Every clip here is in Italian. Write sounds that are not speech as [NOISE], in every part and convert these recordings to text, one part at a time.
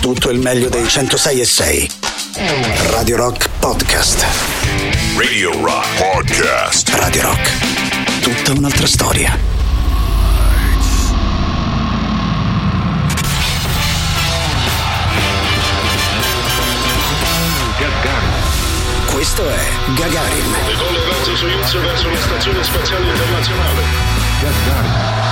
tutto il meglio dei 106 e 6. Radio Rock Podcast. Radio Rock Podcast. Radio Rock. Tutta un'altra storia. Questo è Gagarin. Decolle razzo Soyuz verso la stazione spaziale internazionale. Benvenuto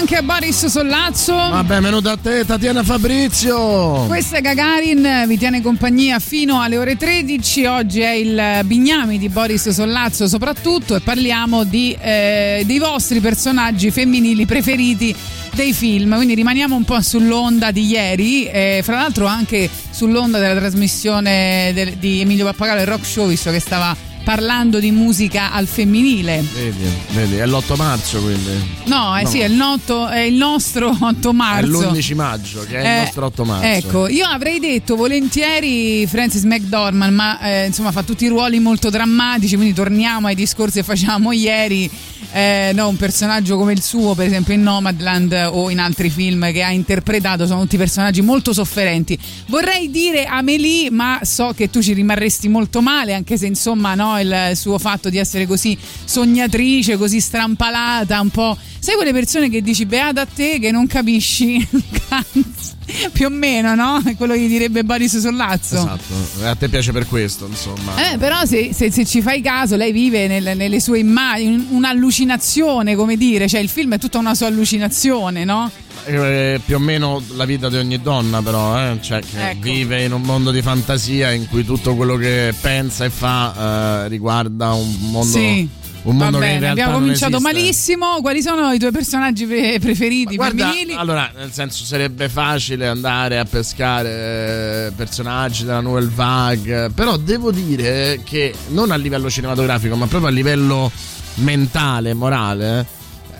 anche a Boris Sollazzo. Ma benvenuto a te, Tatiana Fabrizio. Questa è Gagarin, vi tiene compagnia fino alle ore 13. Oggi è il Bignami di Boris Sollazzo soprattutto e parliamo di, eh, dei vostri personaggi femminili preferiti dei film. Quindi rimaniamo un po' sull'onda di ieri, eh, fra l'altro anche sull'onda della trasmissione del- di Emilio Pappagallo e Rock Show, visto che stava parlando di musica al femminile. Vedi, vedi, è l'8 marzo quindi. No, eh No. sì, è il, notto- è il nostro [LAUGHS] 8 È marzo. l'11 maggio, che è il Eh, nostro 8 marzo. Ecco, io avrei detto volentieri Francis McDormand, ma eh, insomma fa tutti i ruoli molto drammatici, quindi torniamo ai discorsi che facevamo ieri. Eh, no, un personaggio come il suo, per esempio in Nomadland o in altri film che ha interpretato, sono tutti personaggi molto sofferenti. Vorrei dire Amelie, ma so che tu ci rimarresti molto male, anche se insomma no, il suo fatto di essere così sognatrice, così strampalata, un po'. Sai quelle persone che dici beata a te che non capisci [LAUGHS] cazzo? più o meno, no? È quello che direbbe Boris Sollazzo. Esatto, a te piace per questo, insomma. Eh, però se, se- se ci fai caso, lei vive nel- nelle sue immagini, un'allucinazione, come dire, cioè il film è tutta una sua allucinazione, no? Eh, più o meno la vita di ogni donna, però, eh? cioè che Ecco. vive in un mondo di fantasia in cui tutto quello che pensa e fa eh, riguarda un mondo, Sì. Un Va mondo che in bene, realtà abbiamo cominciato malissimo. Quali sono i tuoi personaggi pre- preferiti Guarda, femminili? allora, nel senso sarebbe facile andare a pescare eh, personaggi della Nouvelle Vague, però devo dire che non a livello cinematografico, ma proprio a livello mentale, morale,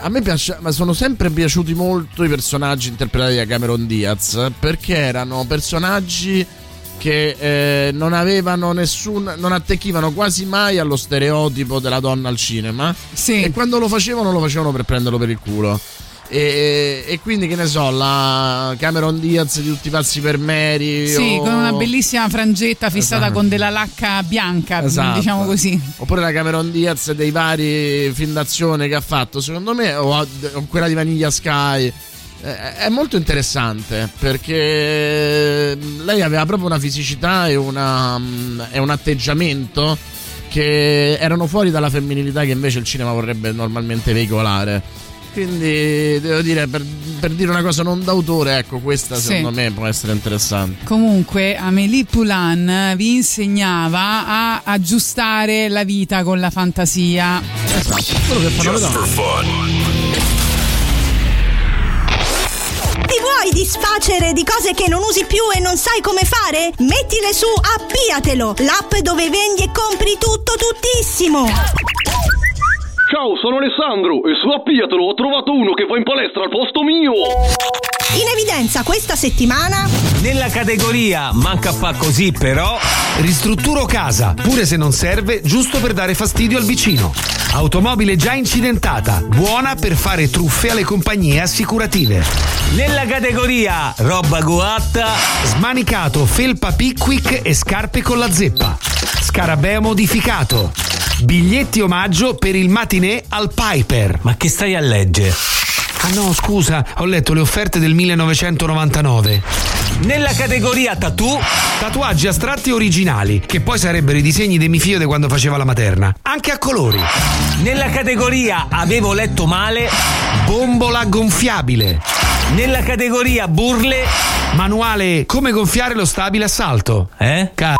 a me piace, ma sono sempre piaciuti molto i personaggi interpretati da Cameron Diaz, perché erano personaggi che eh, non avevano nessun non attecchivano quasi mai allo stereotipo della donna al cinema Sì. e quando lo facevano lo facevano per prenderlo per il culo e, e quindi che ne so la Cameron Diaz di tutti i pazzi per Mary Sì, o- con una bellissima frangetta fissata Esatto. con della lacca bianca, Esatto. diciamo così. oppure la Cameron Diaz dei vari film d'azione che ha fatto secondo me o, o quella di Vaniglia Sky è molto interessante perché lei aveva proprio una fisicità e, una, mm, e un atteggiamento che erano fuori dalla femminilità che invece il cinema vorrebbe normalmente veicolare. Quindi devo dire, per, per dire una cosa non d'autore, ecco, questa Sì. secondo me può essere interessante. Comunque Amélie Poulain vi insegnava a aggiustare la vita con la fantasia. Esatto, quello che fanno le Just donne. Vuoi disfacere di cose che non usi più e non sai come fare? Mettile su Appiatelo, l'app dove vendi e compri tutto tuttissimo. Ciao, sono Alessandro e su Appiatelo ho trovato uno che va in palestra al posto mio. In evidenza questa settimana Nella categoria manca fa così però ristrutturo casa, pure se non serve, giusto per dare fastidio al vicino. Automobile già incidentata, buona per fare truffe alle compagnie assicurative. Nella categoria roba coatta, smanicato felpa Pickwick e scarpe con la zeppa. Scarabeo modificato. Biglietti omaggio per il matinè al Piper. Ma che stai a leggere? Ah no, scusa, ho letto le offerte del 1999. Nella categoria tattoo, tatuaggi astratti originali, che poi sarebbero i disegni dei mio figlio di quando faceva la materna, anche a colori. Nella categoria avevo letto male, bombola gonfiabile. Nella categoria burle, manuale come gonfiare lo stabile a salto. Eh? Cazzo.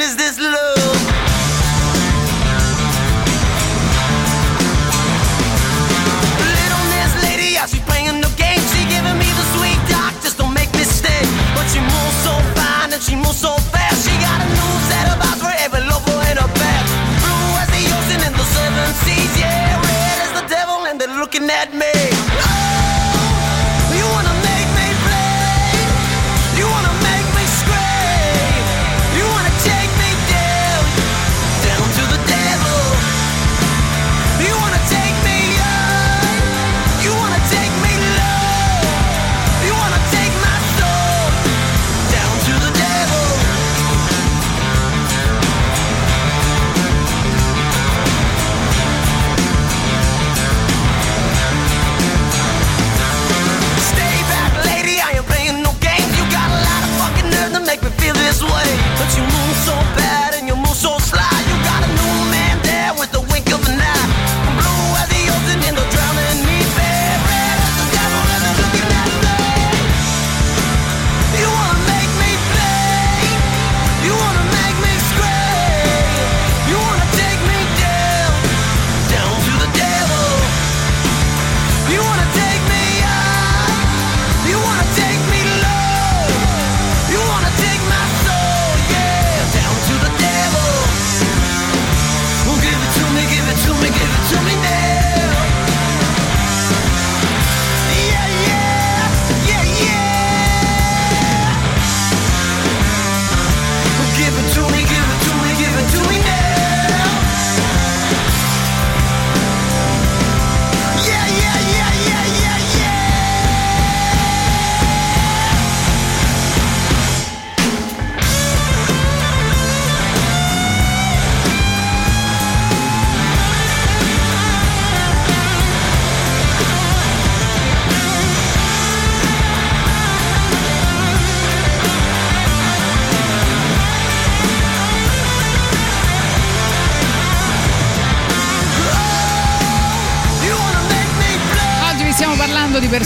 Is this is love. Little Miss Lady, playing. She giving me the sweet talk, just don't make. But she moves so fine and she moves so fast. She got a new set of eyes for every in her past. Blue as the ocean the seas, yeah. Red as the devil and they're looking at me.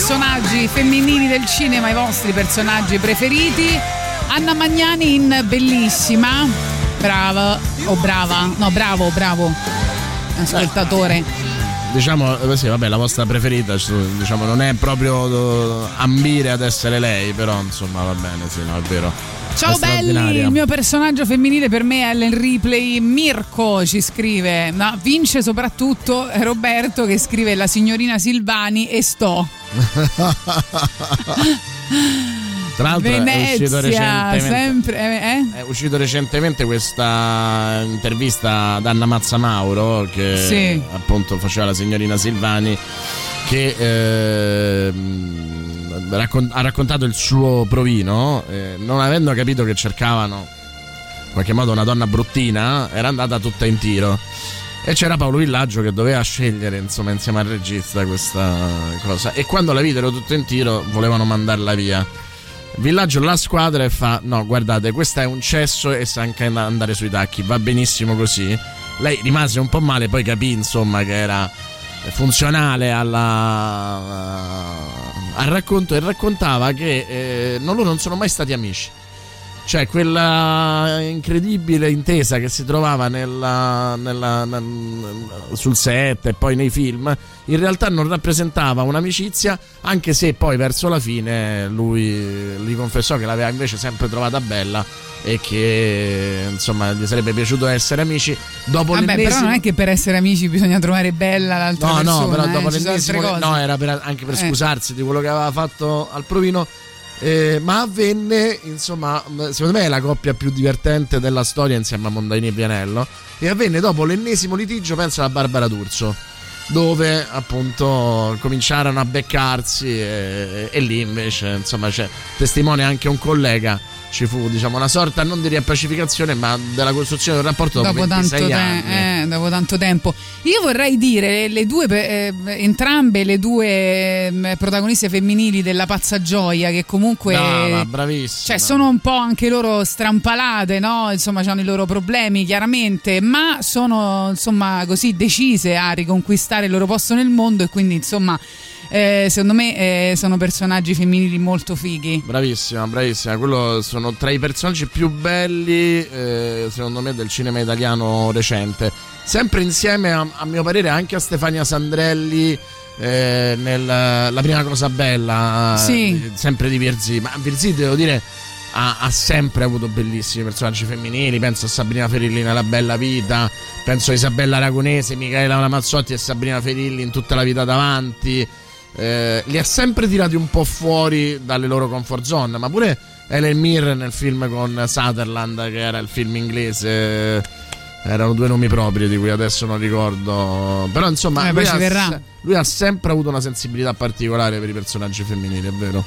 Personaggi femminili del cinema, i vostri personaggi preferiti. Anna Magnani in Bellissima. Brava o brava? No, bravo, bravo. Ascoltatore. Diciamo, eh, sì, vabbè, la vostra preferita, diciamo, non è proprio eh, ambire ad essere lei, però insomma va bene, sì, no, è vero. Ciao belli, il mio personaggio femminile per me è Ellen Ripley. Mirko ci scrive, ma vince soprattutto Roberto che scrive la signorina Silvani e sto. Tra l'altro è uscito Venezia, recentemente. sempre... eh, eh? È uscito recentemente questa intervista ad Anna Mazzamauro che Sì. appunto faceva la signorina Silvani che ehm, raccon- ha raccontato il suo provino eh, non avendo capito che cercavano in qualche modo una donna bruttina era andata tutta in tiro e c'era Paolo Villaggio che doveva scegliere insomma insieme al regista questa cosa e quando la videro tutto in tiro volevano mandarla via Villaggio la squadra e fa: No, guardate, questo è un cesso e sa anche andare sui tacchi. Va benissimo così. Lei rimase un po' male, poi capì insomma che era funzionale alla, al racconto e raccontava che eh, loro non sono mai stati amici. Cioè, quella incredibile intesa che si trovava nella- nella- nel- sul set e poi nei film, in realtà non rappresentava un'amicizia, anche se poi verso la fine lui gli confessò che l'aveva invece sempre trovata bella e che insomma gli sarebbe piaciuto essere amici. Dopo Vabbè, l'ennesimo... però non è che per essere amici bisogna trovare bella l'altra No, persona. no, però eh, dopo altre l'ennesimo, no, era per- anche per Eh. scusarsi di quello che aveva fatto al provino. Eh, ma avvenne, insomma, mh, secondo me è la coppia più divertente della storia insieme a Mondaini e Vianello. E avvenne dopo l'ennesimo litigio, penso alla Barbara D'Urso, dove appunto cominciarono a beccarsi. E, e lì invece, insomma, c'è testimone anche un collega. Ci fu, diciamo, una sorta non di riappacificazione, ma della costruzione del rapporto dopo, dopo tanto, 26 te- anni. eh, dopo tanto tempo. Io vorrei dire le due, eh, entrambe le due eh, protagoniste femminili della Pazza Gioia, che comunque Brava, bravissima. cioè, sono un po' anche loro strampalate, no? Insomma, hanno i loro problemi, chiaramente, ma sono insomma così decise a riconquistare il loro posto nel mondo e quindi insomma. Eh, secondo me eh, sono personaggi femminili molto fighi. Bravissima, bravissima. Quello sono tra i personaggi più belli, eh, secondo me, del cinema italiano recente. Sempre insieme, a, a mio parere, anche a Stefania Sandrelli. Eh, nella la prima cosa bella, Sì. sempre di Virzì. Ma Virzì, devo dire, ha, ha sempre avuto bellissimi personaggi femminili. Penso a Sabrina Ferilli nella Bella Vita, penso a Isabella Aragonese, Michaela Lamazzotti e Sabrina Ferilli in tutta la vita davanti. Eh, li ha sempre tirati un po' fuori dalle loro comfort zone, ma pure Helen Mirren nel film con Sutherland, che era il film inglese. Erano due nomi propri di cui adesso non ricordo. Però insomma, Eh, lui, ha lui ha sempre avuto una sensibilità particolare per i personaggi femminili, è vero.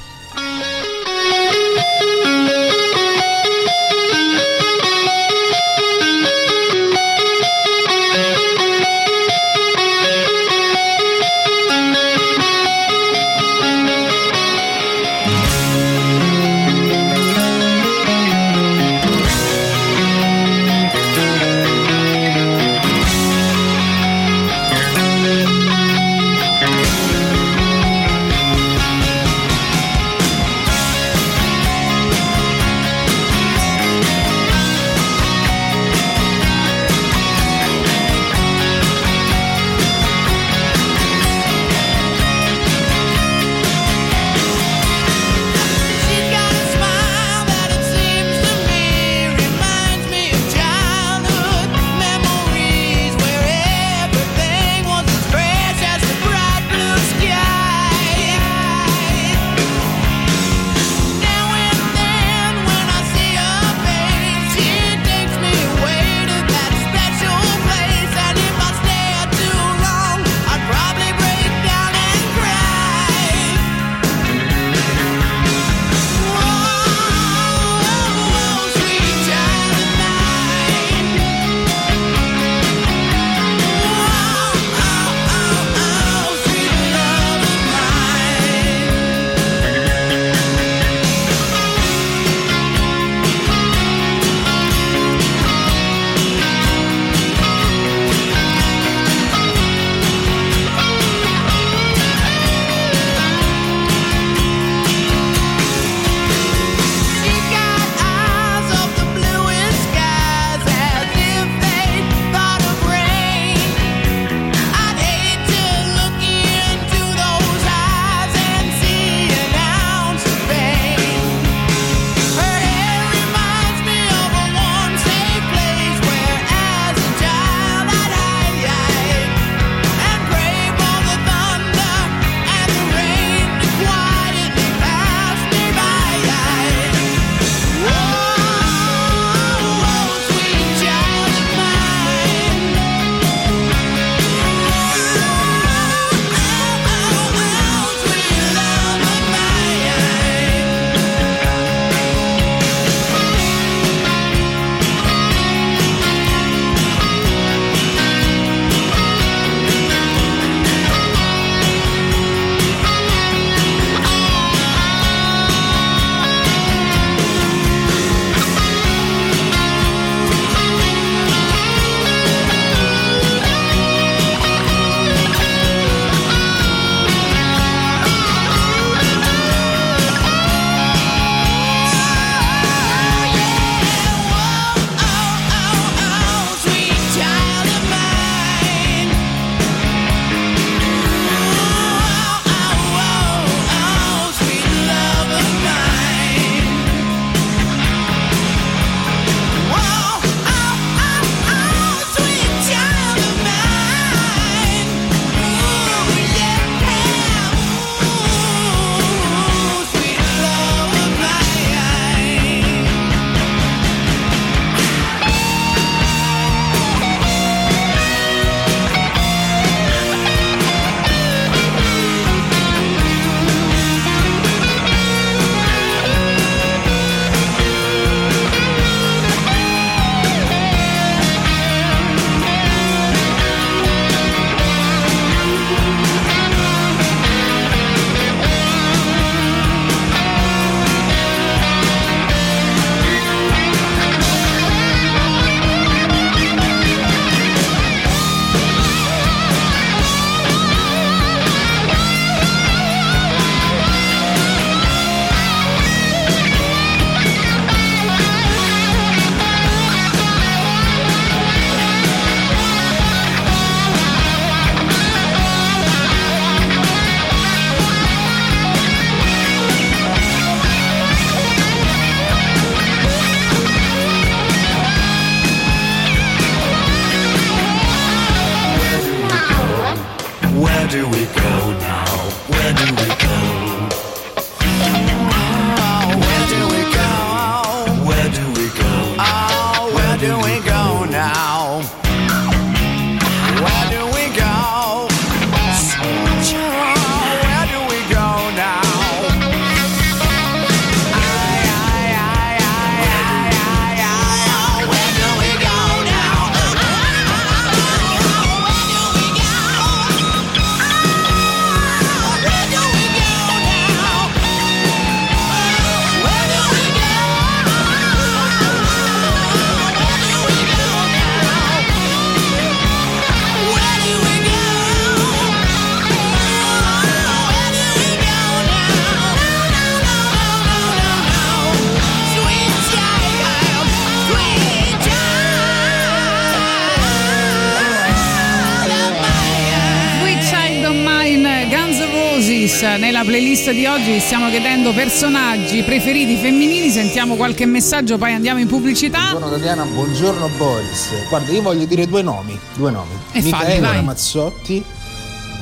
Playlist di oggi stiamo chiedendo personaggi preferiti femminili. Sentiamo qualche messaggio, poi andiamo in pubblicità. Buongiorno Tatiana, buongiorno Boris. Guarda, io voglio dire due nomi, due nomi. E falli, Micaela vai. Ramazzotti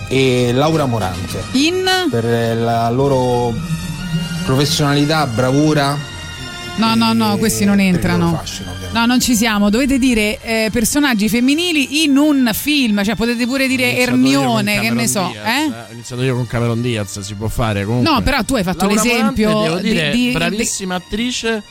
e Laura Morante. In? Per la loro professionalità, bravura. No, no, no, questi non entrano. fascino. No, non ci siamo. Dovete dire eh, personaggi femminili in un film. Cioè, potete pure dire Ermione, che ne so. Diaz, eh? Ho iniziato io con Cameron Diaz, si può fare comunque. No, però tu hai fatto Laura l'esempio Morante, devo di- dire, di- di- bravissima attrice.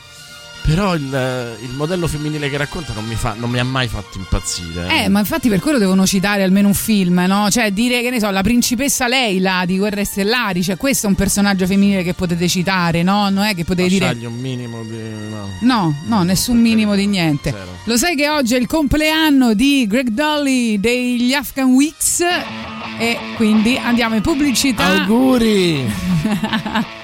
Però il, il modello femminile che racconta non mi, fa, non mi ha mai fatto impazzire. Eh, ma infatti per quello devono citare almeno un film, no? Cioè dire che ne so, la principessa Leila di Guerre Stellari, cioè questo è un personaggio femminile che potete citare, no? Non è che potete dire Lasciargli un minimo di. No. No, no, nessun minimo di niente. Zero. Lo sai che oggi è il compleanno di Greg Dolly degli Afghan Weeks e quindi andiamo in pubblicità. Auguri! [LAUGHS]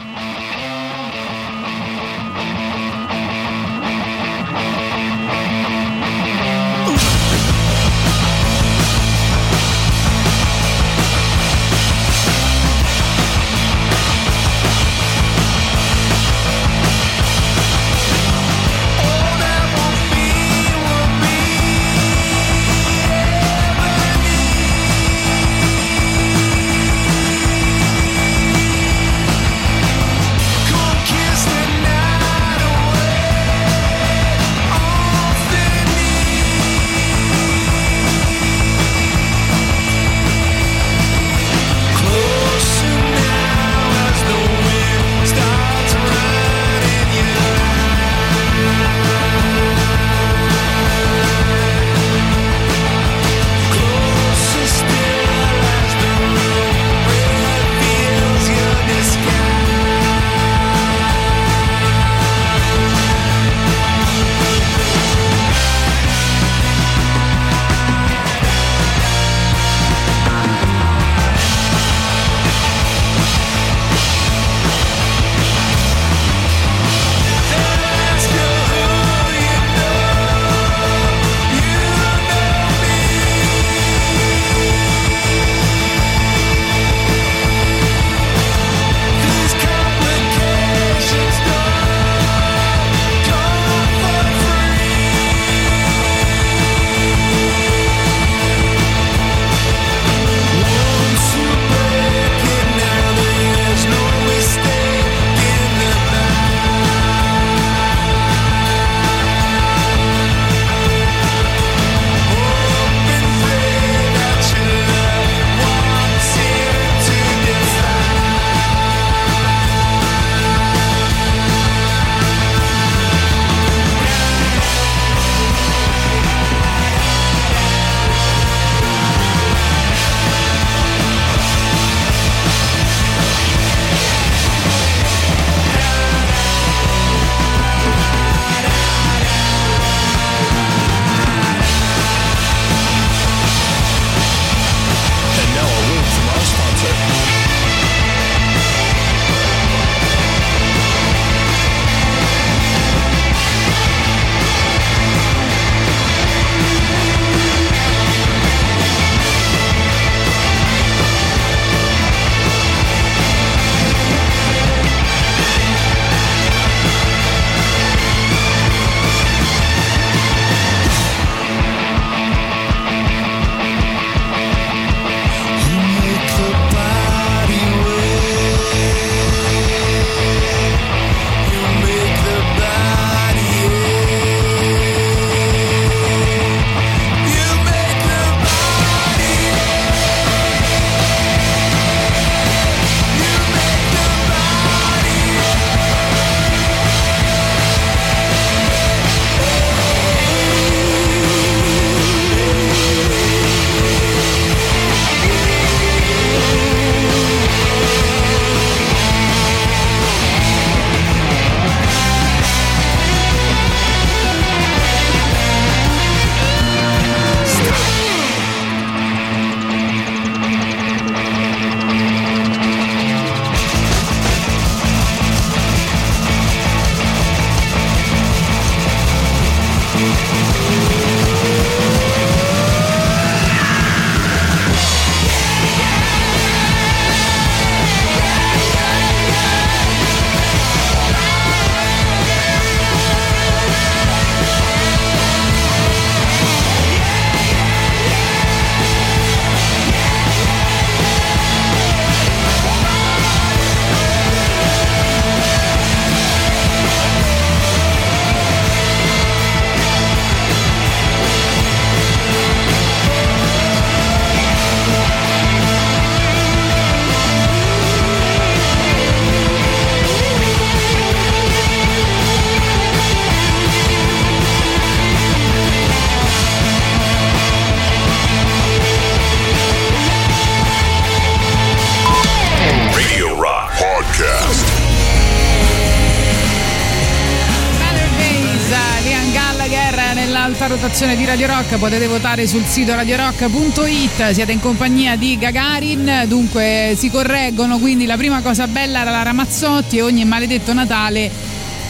votazione di Radio Rock, potete votare sul sito radiorock.it, siete in compagnia di Gagarin, dunque si correggono, quindi la prima cosa bella era la Ramazzotti e ogni maledetto Natale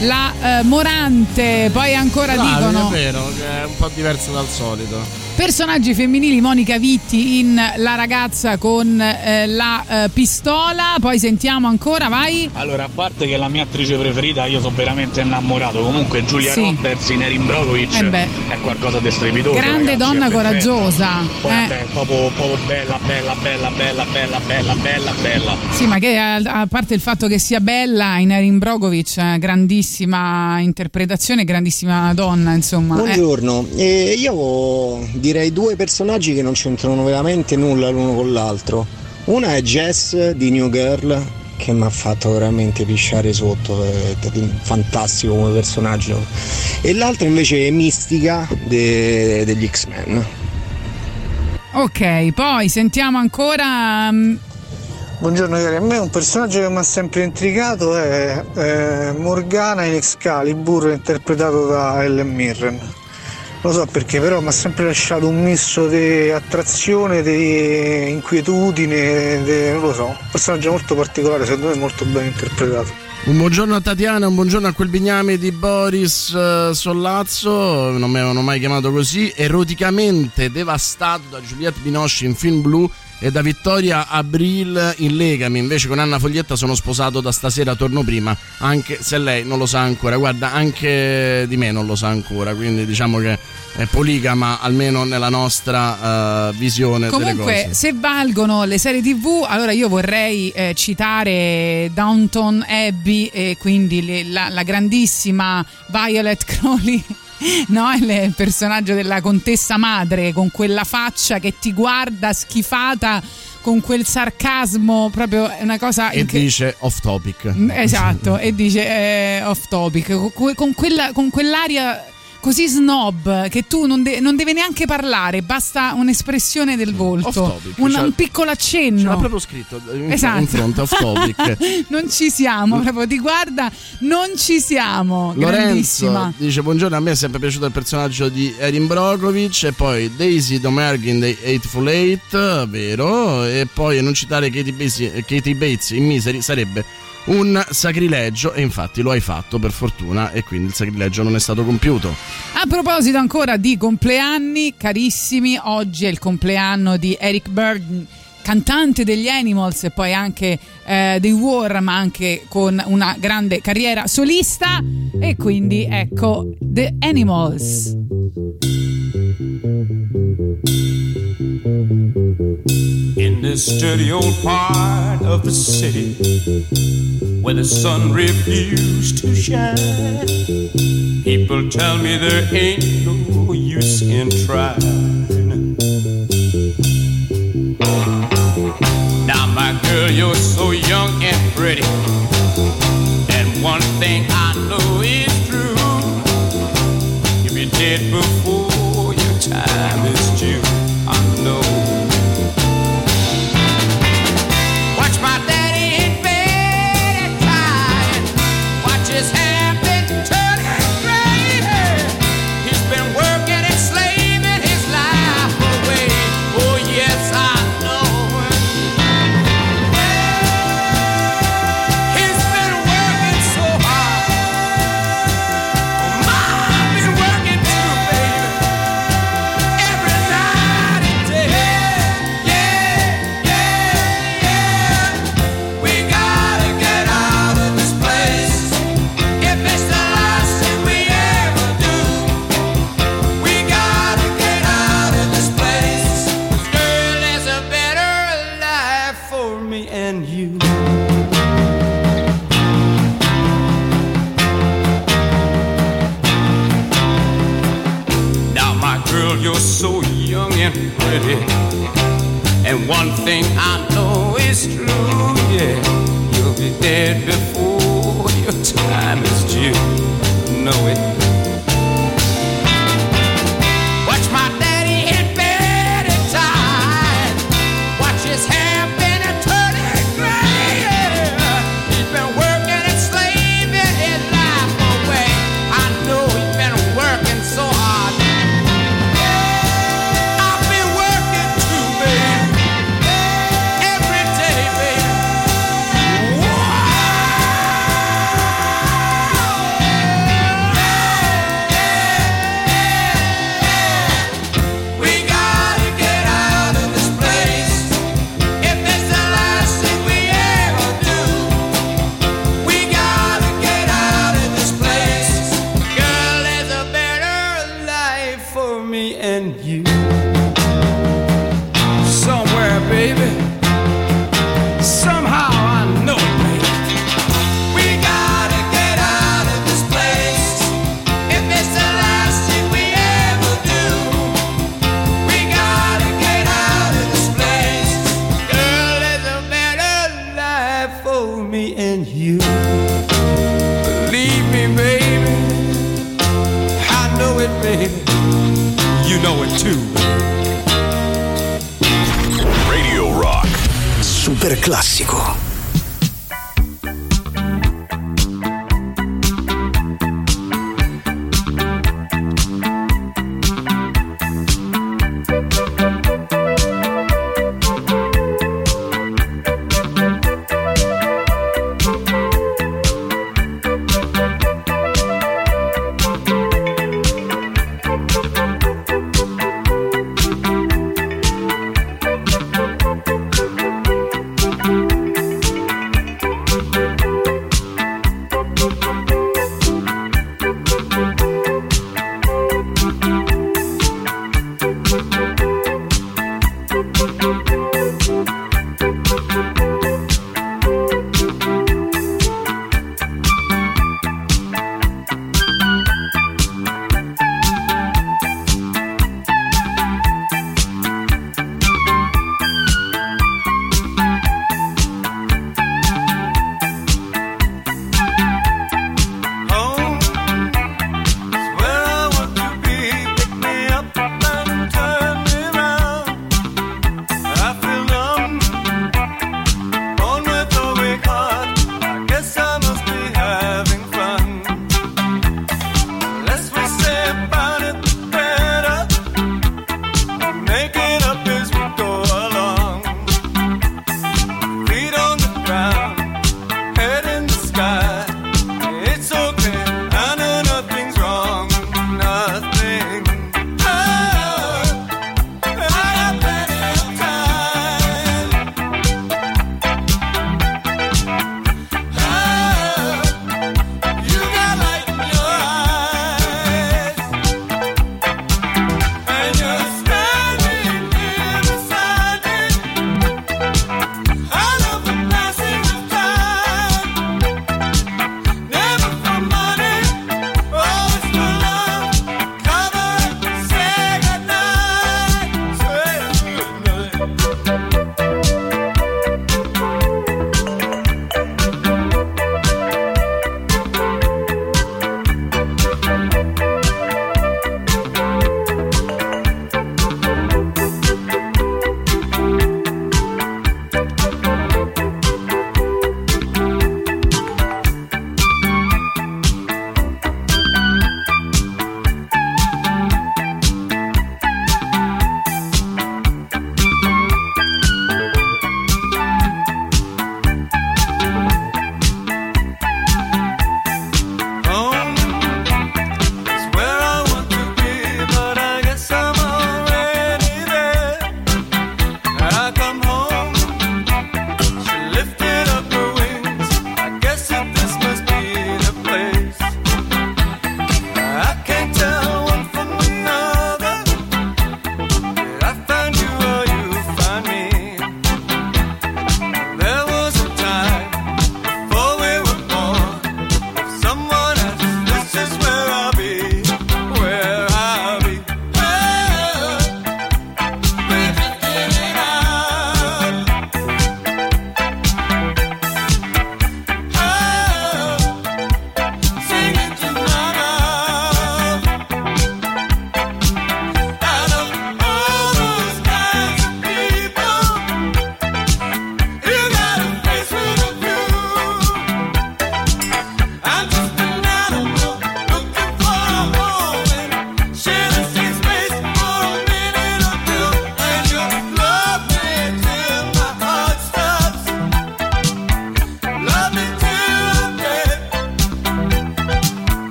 la eh, Morante, poi ancora Bravi, dicono È vero, è un po' diverso dal solito. personaggi femminili Monica Vitti in La ragazza con eh, la eh, pistola, poi sentiamo ancora, vai. Allora, a parte che la mia attrice preferita, io sono veramente innamorato. Comunque Giulia Sì. Roberts in Erin Brogovich Eh è qualcosa di strepitoso. Grande ragazzi, donna coraggiosa. Poi eh. vabbè, proprio, proprio bella, bella, bella, bella, bella, bella, bella, bella. Sì, ma che a, a parte il fatto che sia bella, in Erin Brogovic, eh, grandissima interpretazione, grandissima donna, insomma. eh. Buongiorno, Eh, io direi due personaggi che non c'entrano veramente nulla l'uno con l'altro. Una è Jess di New Girl che mi ha fatto veramente pisciare sotto, è fantastico come personaggio. E l'altra invece è Mistica de- degli X-Men. Ok, poi sentiamo ancora. mm, Buongiorno cari, a me un personaggio che mi ha sempre intrigato è eh, Morgana in Excalibur interpretato da Ellen Mirren. Lo so perché però mi ha sempre lasciato un misto di attrazione, di inquietudine, di- non lo so, un personaggio molto particolare, secondo me molto ben interpretato. Un buongiorno a Tatiana, un buongiorno a quel bigname di Boris eh, Sollazzo, non mi avevano mai chiamato così, eroticamente devastato da Juliette Binoche in film blu e da Vittoria Abril in Legami. Invece con Anna Foglietta sono sposato da stasera, torno prima, anche se lei non lo sa ancora. Guarda, anche di me non lo sa ancora, quindi diciamo che è poligama almeno nella nostra eh, visione delle Comunque, cose. se valgono le serie TV, allora io vorrei eh, citare Downton Abbey e quindi le- la, la grandissima Violet Crowley. [LAUGHS] No, il personaggio della contessa madre con quella faccia che ti guarda schifata con quel sarcasmo, proprio è una cosa E incre- dice off topic. Esatto, e dice eh, off topic, con quella- con quell'aria così snob che tu non, de- non deve neanche parlare, basta un'espressione del volto, topic, un, cioè- un piccolo accenno. Ce l'ha proprio scritto in, Esatto. in fronte off topic. [LAUGHS] non ci siamo, proprio ti guarda, non ci siamo. Lorenzo Grandissima. dice buongiorno a me è sempre piaciuto il personaggio di Erin Brokovich e poi Daisy Domergue dei Eightful Eight vero e poi non citare Katie Bates, Katie Bates in Misery sarebbe un sacrilegio e infatti lo hai fatto per fortuna e quindi il sacrilegio non è stato compiuto A proposito ancora di compleanni, carissimi, oggi è il compleanno di Eric Burden, cantante degli Animals e poi anche eh, dei War, ma anche con una grande carriera solista. E quindi ecco The Animals. In this dirty old part of the city where the sun refused to shine, people tell me there ain't no use in trying. Now, my girl, you're so young and pretty, and one thing I know is true. You'll be dead before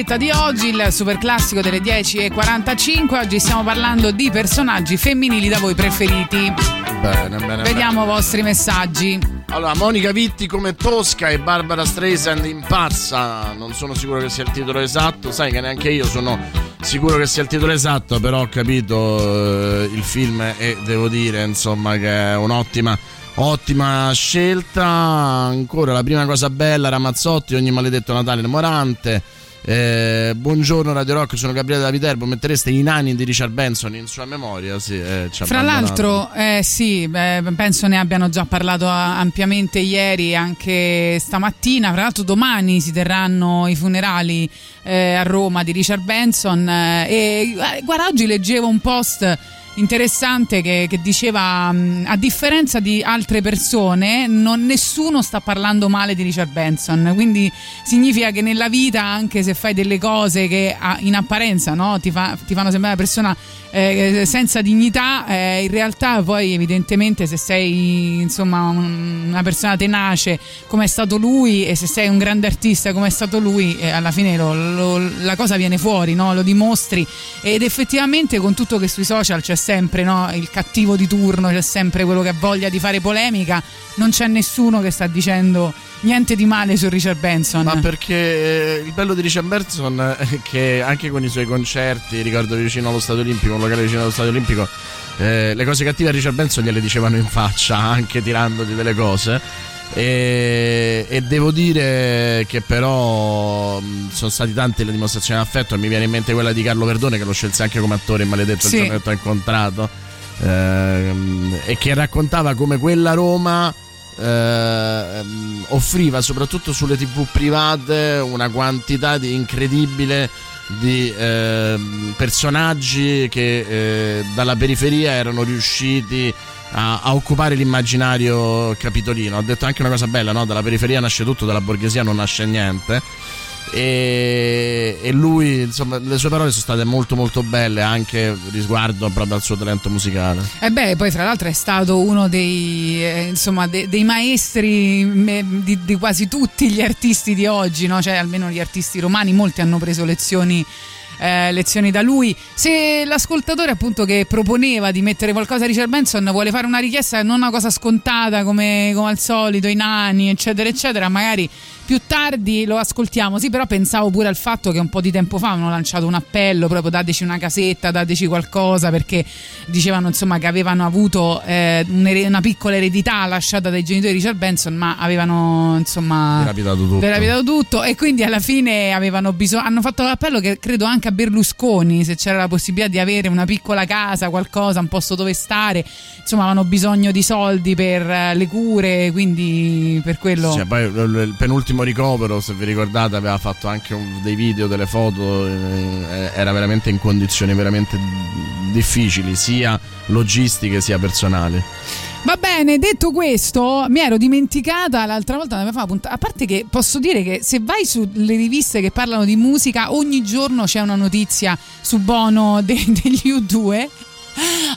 scaletta di oggi, il super classico delle 10.45. Oggi stiamo parlando di personaggi femminili da voi preferiti. Bene, bene. Vediamo i vostri messaggi. Allora, Monica Vitti come Tosca e Barbara Streisand impazza. Non sono sicuro che sia il titolo esatto. Sai che neanche io sono sicuro che sia il titolo esatto, però ho capito eh, il film e devo dire, insomma, che è un'ottima ottima scelta. Ancora la prima cosa bella, Ramazzotti, ogni maledetto Natale Morante. Eh, buongiorno Radio Rock, sono Gabriele da Viterbo. Mettereste i nani di Richard Benson in sua memoria? Sì, eh, Fra l'altro, eh, sì, beh, penso ne abbiano già parlato ampiamente ieri, anche stamattina. Fra l'altro, domani si terranno i funerali eh, a Roma di Richard Benson. eh, e eh, guarda, oggi leggevo un post interessante che, che diceva a differenza di altre persone non, nessuno sta parlando male di Richard Benson. Quindi significa che nella vita anche se fai delle cose che in apparenza no, ti, fa- ti fanno sembrare una persona eh, senza dignità eh, in realtà poi evidentemente se sei insomma un- una persona tenace come è stato lui e se sei un grande artista come è stato lui eh, alla fine lo- lo- la cosa viene fuori no? lo dimostri ed effettivamente con tutto che sui social c'è sempre no, il cattivo di turno c'è sempre quello che ha voglia di fare polemica non c'è nessuno che sta dicendo niente di male su Richard Benson Ma perché eh, il bello di Richard Benson è che anche con i suoi concerti, ricordo vicino allo Stadio Olimpico, un locale vicino allo Stadio Olimpico, eh, le cose cattive a Richard Benson gliele dicevano in faccia, [LAUGHS] anche tirandogli delle cose. E, e devo dire che però mh, sono stati tante le dimostrazioni di affetto e mi viene in mente quella di Carlo Verdone che lo scelse anche come attore in Maledetto Sì. il giorno che t'ho incontrato ehm, e che raccontava come quella Roma ehm, offriva soprattutto sulle tv private una quantità di incredibile di ehm, personaggi che eh, dalla periferia erano riusciti a, a occupare l'immaginario capitolino. Ho detto anche una cosa bella, no? Dalla periferia nasce tutto, dalla borghesia non nasce niente. E, e lui, insomma, le sue parole sono state molto molto belle anche riguardo proprio al suo talento musicale. E beh, poi fra l'altro è stato uno dei, eh, insomma, de- dei maestri di, di quasi tutti gli artisti di oggi, no? cioè almeno gli artisti romani, molti hanno preso lezioni. eh, lezioni da lui. Se l'ascoltatore appunto che proponeva di mettere qualcosa a Richard Benson vuole fare una richiesta non una cosa scontata come, come al solito, i nani, eccetera, eccetera, magari più tardi lo ascoltiamo. Sì, però pensavo pure al fatto che un po' di tempo fa hanno lanciato un appello, proprio dateci una casetta, dateci qualcosa, perché dicevano insomma che avevano avuto eh, una piccola eredità lasciata dai genitori di Richard Benson, ma avevano insomma Dilapidato tutto. tutto e quindi alla fine avevano bisogno, hanno fatto l'appello che credo anche a Berlusconi, se c'era la possibilità di avere una piccola casa, qualcosa, un posto dove stare, insomma avevano bisogno di soldi per eh, le cure, quindi per quello... Cioè, poi il il penultimo ricovero, se vi ricordate, aveva fatto anche un- dei video, delle foto, eh, era veramente in condizioni veramente difficili, sia logistiche sia personali. Va bene, detto questo, mi ero dimenticata l'altra volta. A parte che posso dire che se vai sulle riviste che parlano di musica, ogni giorno c'è una notizia su Bono de- degli U2.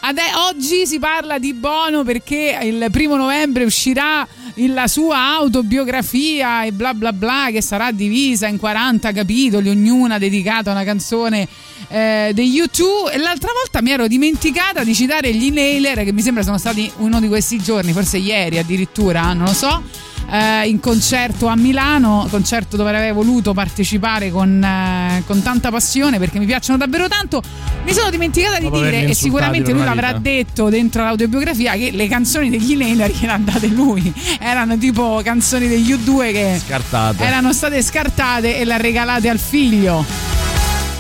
Ade- oggi si parla di Bono perché il primo novembre uscirà la sua autobiografia e bla bla bla che sarà divisa in 40 capitoli, ognuna dedicata a una canzone eh, degli U2 e l'altra volta mi ero dimenticata di citare gli Nailer che mi sembra sono stati uno di questi giorni, forse ieri addirittura, non lo so. Eh, in concerto a Milano, concerto dove avrei voluto partecipare con, eh, con tanta passione perché mi piacciono davvero tanto. Mi sono dimenticata di Dopo dire, e sicuramente lui l'avrà vita. detto dentro l'autobiografia, che le canzoni degli Nailer gliele ha date lui. Erano tipo canzoni degli U2 che Scartate. erano state scartate e le ha regalate al figlio.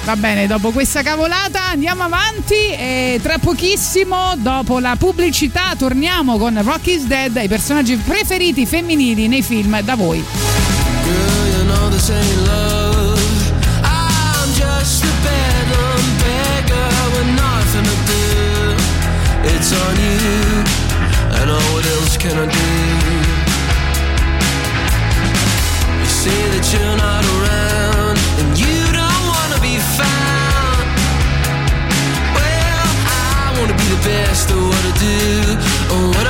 Va bene, dopo questa cavolata andiamo avanti e tra pochissimo, dopo la pubblicità, torniamo con Rock is Dead, i personaggi preferiti femminili nei film da voi. Girl, you know this ain't love. I'm just a bedlam beggar with nothing to do. It's on you, and oh, what else can I do? You say that you're not around, do. Oh,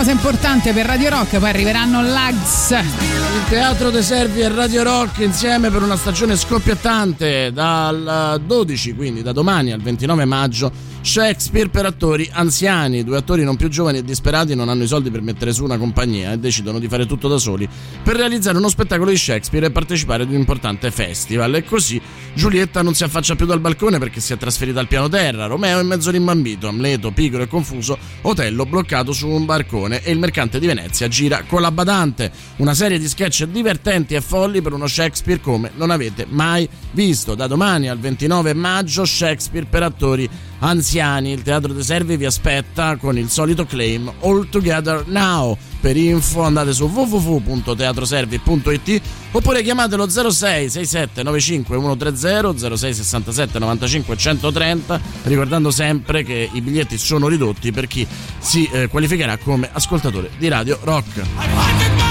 cosa importante per Radio Rock, poi arriveranno l'AGS. Il Teatro dei Servi e Radio Rock insieme per una stagione scoppiettante dal 12, quindi da domani al 29 maggio. Shakespeare per attori anziani, due attori non più giovani e disperati non hanno i soldi per mettere su una compagnia e decidono di fare tutto da soli per realizzare uno spettacolo di Shakespeare e partecipare ad un importante festival. E così Giulietta non si affaccia più dal balcone perché si è trasferita al piano terra, Romeo è mezzo rimbambito, Amleto, pigro e confuso, Otello bloccato su un barcone e il mercante di Venezia gira con la badante. Una serie di sketch divertenti e folli per uno Shakespeare come non avete mai visto. Da domani al 29 maggio Shakespeare per attori anziani. Il Teatro dei Servi vi aspetta con il solito claim All Together Now. Per info andate su www.teatroservi.it oppure chiamatelo 06 67 95 130 06 67 95 130 ricordando sempre che i biglietti sono ridotti per chi si eh, qualificherà come ascoltatore di Radio Rock.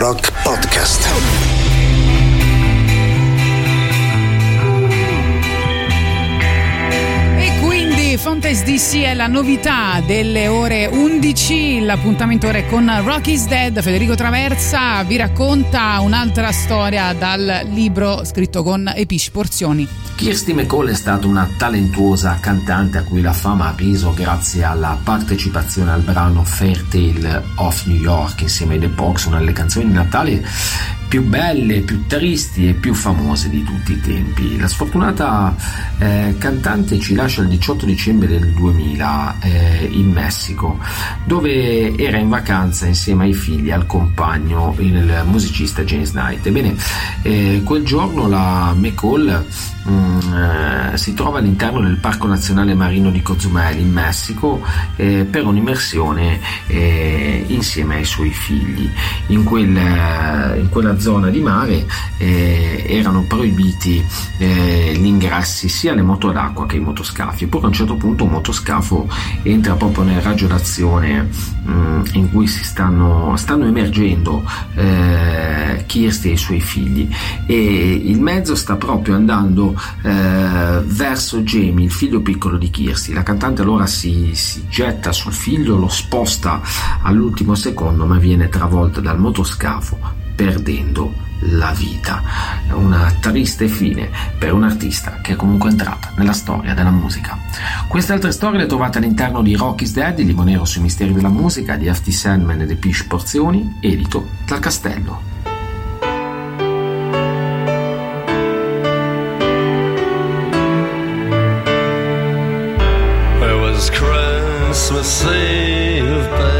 Rock Podcast. E quindi Fontes DC è la novità delle ore 11, l'appuntamento ora è con Rock is Dead, Federico Traversa vi racconta un'altra storia dal libro scritto con Epish Porzioni. Kirsty McCall è stata una talentuosa cantante a cui la fama ha reso grazie alla partecipazione al brano Fairtale of New York insieme ai The Pox, una delle canzoni di Natale più belle, più tristi e più famose di tutti i tempi. La sfortunata eh, cantante ci lascia il 18 dicembre del 2000 eh, in Messico, dove era in vacanza insieme ai figli e al compagno, il musicista James Knight. Ebbene, eh, quel giorno la McCall mm, eh, si trova all'interno del Parco Nazionale Marino di Cozumel in Messico eh, per un'immersione eh, insieme ai suoi figli. In, quel, in quella zona di mare eh, erano proibiti eh, gli ingressi sia alle moto d'acqua che ai motoscafi, eppure a un certo punto un motoscafo entra proprio nel raggio d'azione mm, in cui si stanno, stanno emergendo eh, Kirsti e i suoi figli. E il mezzo sta proprio andando eh, verso Jamie, il figlio piccolo di Kirsti. La cantante allora si, si getta sul figlio, lo sposta all'ultimo secondo ma viene travolta dal motoscafo perdendo la vita. Una triste fine per un artista che è comunque entrata nella storia della musica. Queste altre storie le trovate all'interno di Rock is Dead, il libro nero sui misteri della musica di F.T. Sandman e The Pish Porzioni, edito dal Castello. Christmas Eve,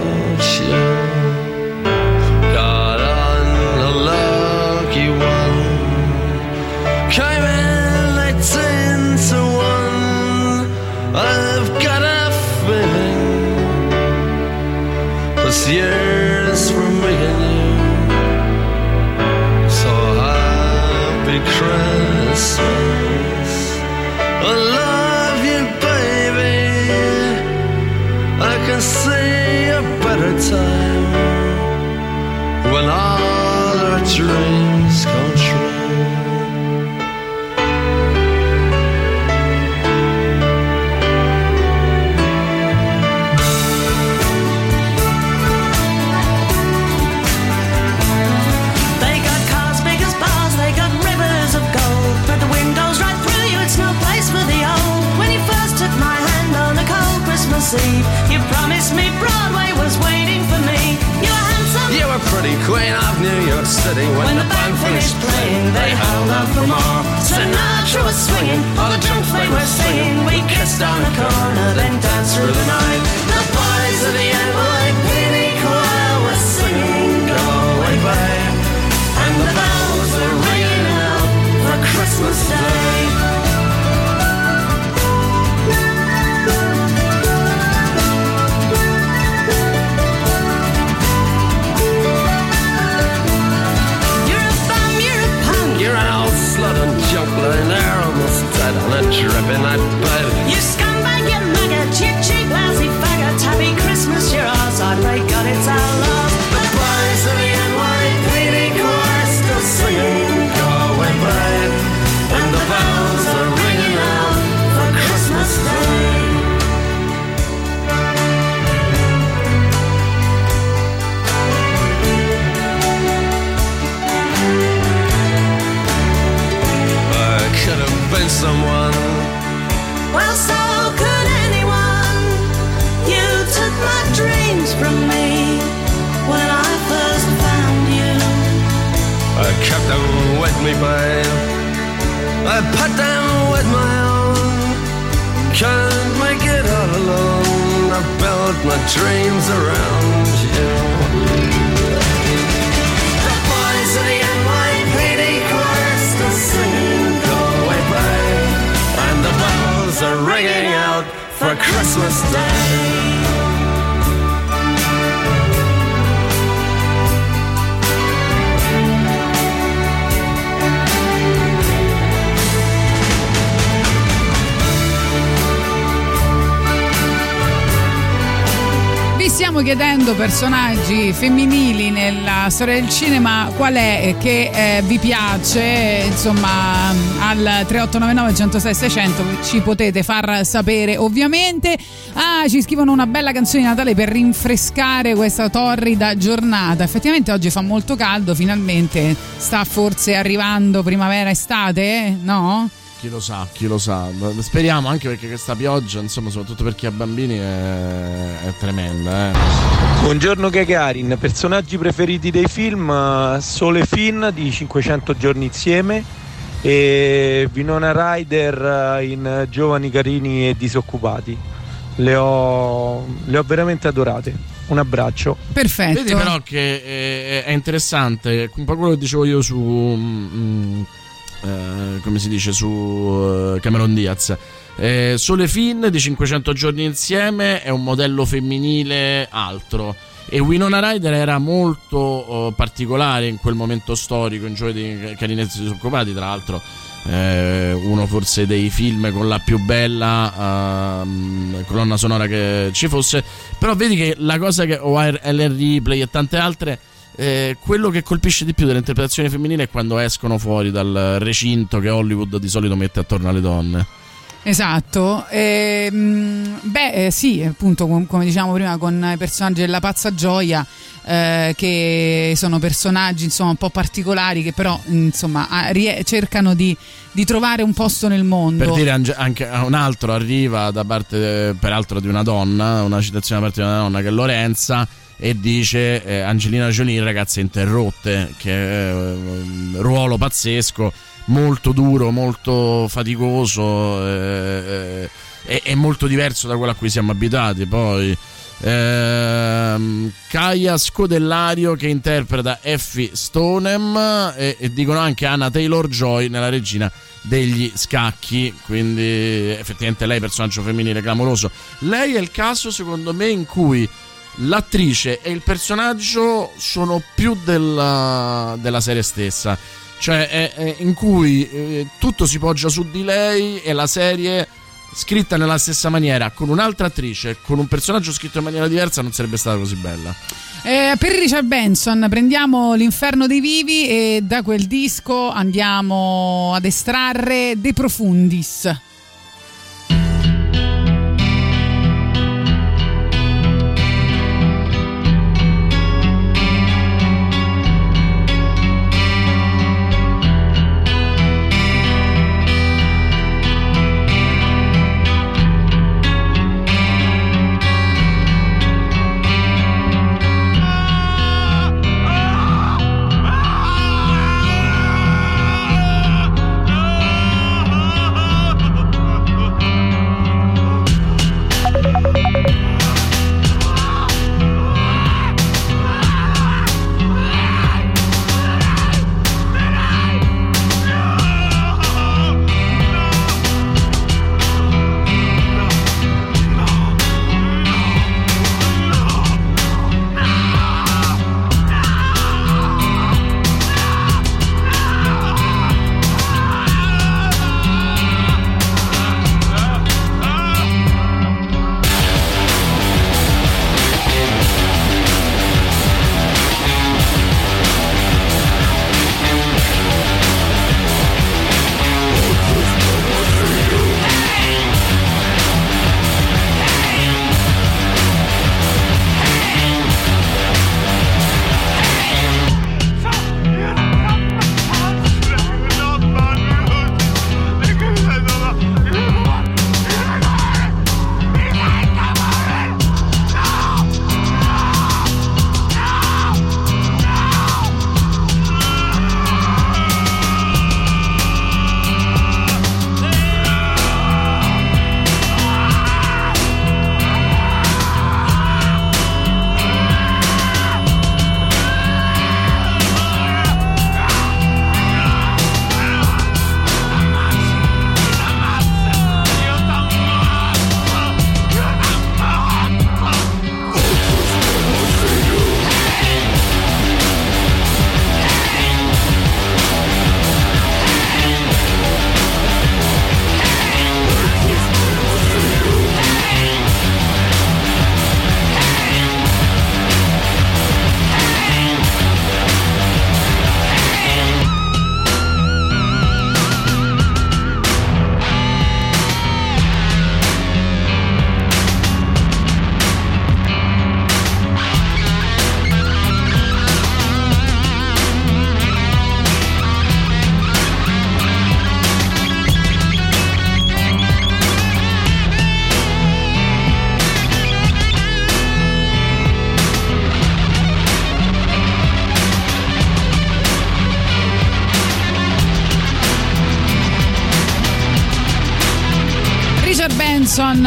all our femminili nella storia del cinema, qual è che eh, vi piace? Insomma, al 3899 106 600 ci potete far sapere ovviamente. Ah, ci scrivono una bella canzone di Natale per rinfrescare questa torrida giornata. Effettivamente oggi fa molto caldo, finalmente sta forse arrivando primavera-estate, eh? no? Chi lo sa, chi lo sa. Speriamo anche perché questa pioggia, insomma, soprattutto per chi ha bambini, è, è tremenda. Eh. Buongiorno Gagarin, personaggi preferiti dei film eh, Sole Finn di 500 giorni insieme e Vinona Ryder eh, in Giovani Carini e Disoccupati. Le ho, le ho veramente adorate. Un abbraccio. Perfetto. Vedi però che è, è interessante, un po' quello che dicevo io su... mm, eh, come si dice su eh, Cameron Diaz. Eh, Sole Finn di 500 giorni insieme è un modello femminile altro. E Winona Ryder era molto eh, particolare in quel momento storico, in Giovani Carinetti disoccupati, tra l'altro. eh, uno forse dei film con la più bella ehm, colonna sonora che ci fosse. Però vedi che la cosa che. o Ellen Ripley e tante altre. Eh, quello che colpisce di più dell'interpretazione femminile è quando escono fuori dal recinto che Hollywood di solito mette attorno alle donne. Esatto, Ehm, beh eh, sì, appunto com- come diciamo prima con i personaggi della pazza gioia eh, che sono personaggi insomma un po' particolari che però insomma cercano di, di trovare un posto nel mondo. Per dire anche a un altro arriva da parte eh, peraltro di una donna, una citazione da parte di una donna che è Lorenza e dice eh, Angelina Jolie ragazze interrotte, che è eh, un ruolo pazzesco, molto duro, molto faticoso eh, eh, molto diverso da quello a cui siamo abituati. Poi ehm, Kaya Scodellario che interpreta Effie Stonem e, e dicono anche Anna Taylor Joy nella regina degli scacchi quindi effettivamente lei è personaggio femminile clamoroso lei è il caso secondo me in cui l'attrice e il personaggio sono più della, della serie stessa cioè è- è in cui eh, tutto si poggia su di lei e la serie scritta nella stessa maniera con un'altra attrice con un personaggio scritto in maniera diversa non sarebbe stata così bella Eh, per Richard Benson prendiamo l'inferno dei vivi e da quel disco andiamo ad estrarre De Profundis.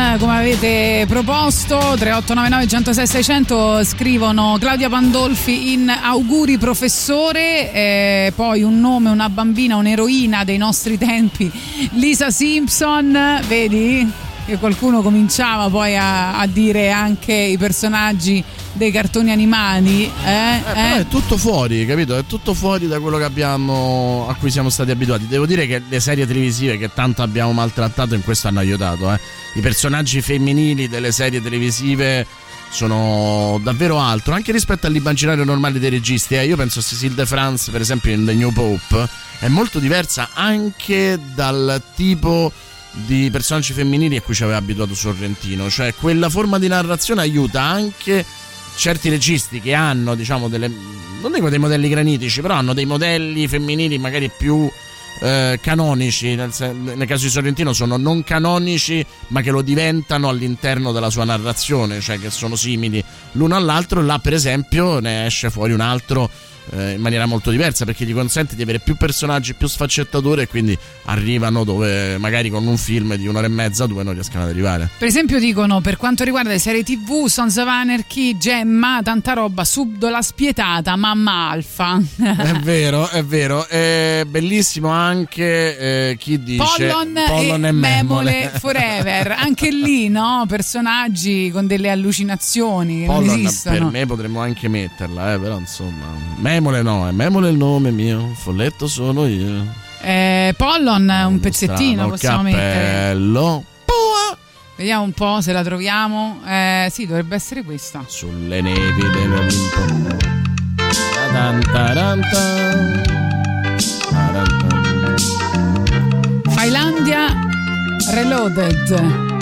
Come avete proposto 3899 106 600 scrivono Claudia Pandolfi in auguri professore eh, poi un nome una bambina un'eroina dei nostri tempi Lisa Simpson vedi? Che qualcuno cominciava poi a, a dire anche i personaggi dei cartoni animati eh? Eh, però è tutto fuori, capito? È tutto fuori da quello che abbiamo a cui siamo stati abituati. Devo dire che le serie televisive che tanto abbiamo maltrattato in questo hanno aiutato, eh. I personaggi femminili delle serie televisive sono davvero altro, anche rispetto all'immaginario normale dei registi. eh. Io penso a Cecile de France, per esempio, in The New Pope, è molto diversa anche dal tipo di personaggi femminili a cui ci aveva abituato Sorrentino. Cioè, quella forma di narrazione aiuta anche certi registi che hanno, diciamo, delle. non dico dei modelli granitici, però hanno dei modelli femminili magari più. eh, canonici nel, nel caso di Sorrentino sono non canonici ma che lo diventano all'interno della sua narrazione cioè che sono simili l'uno all'altro là per esempio ne esce fuori un altro eh, in maniera molto diversa perché gli consente di avere più personaggi, più sfaccettature e quindi arrivano dove magari con un film di un'ora e mezza due non riescono ad arrivare. Per esempio dicono per quanto riguarda le serie tv, Sons of Anarchy, Gemma, tanta roba, Subdola spietata, Mamma Alfa. È vero, è vero. È bellissimo anche eh, chi dice Pollon, Pollon e, e Memole Memole. Forever, anche lì [LAUGHS] no? personaggi con delle allucinazioni Pollon esistono. per me potremmo anche metterla, eh, però insomma. Memole no, è Memole il nome mio, Folletto sono io. Eh, Pollon, un pezzettino possiamo mettere. cappello Vediamo un po' se la troviamo. Eh, sì, dovrebbe essere questa. sulle nevi dell'Olimpo. Tadan, Reloaded,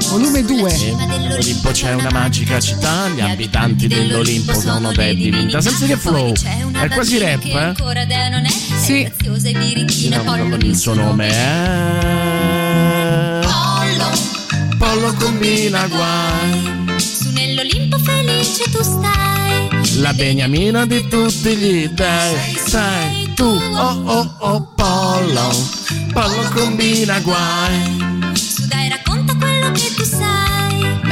volume 2. Nell'Olimpo c'è una magica città, gli abitanti dell'Olimpo sono Daddy Vinta. Senza che flow, è quasi rap, eh? Sì. e Il suo nome è pollo Pollo combina guai. su nell'Olimpo felice tu stai La beniamina di tutti gli dei. Sei tu, oh oh oh, Pollo. Pollo combina guai.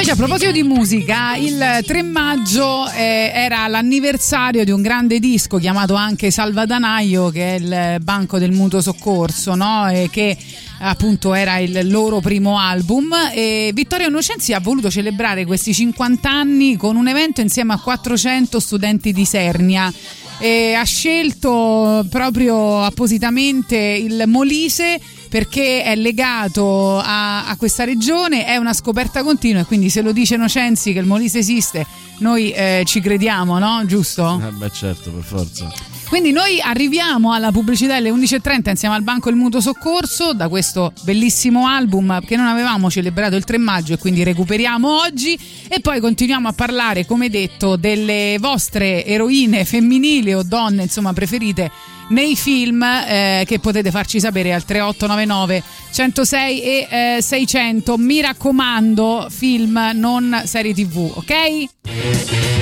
Invece a proposito di musica, il 3 maggio eh, era l'anniversario di un grande disco chiamato anche Salvadanaio, che è il banco del mutuo soccorso, no? E che appunto era il loro primo album e Vittorio Innocenzi ha voluto celebrare questi 50 anni con un evento insieme a 400 studenti di Sernia e ha scelto proprio appositamente il Molise perché è legato a, a questa regione, è una scoperta continua e quindi se lo dice Nocenzi che il Molise esiste, noi eh, ci crediamo, no? Giusto? Eh beh certo, per forza. Quindi noi arriviamo alla pubblicità alle 11.30 insieme al Banco del Mutuo Soccorso da questo bellissimo album che non avevamo celebrato il 3 maggio e quindi recuperiamo oggi e poi continuiamo a parlare, come detto, delle vostre eroine femminili o donne insomma preferite nei film eh, che potete farci sapere al 3899 106 e eh, 600 mi raccomando film non serie tv ok?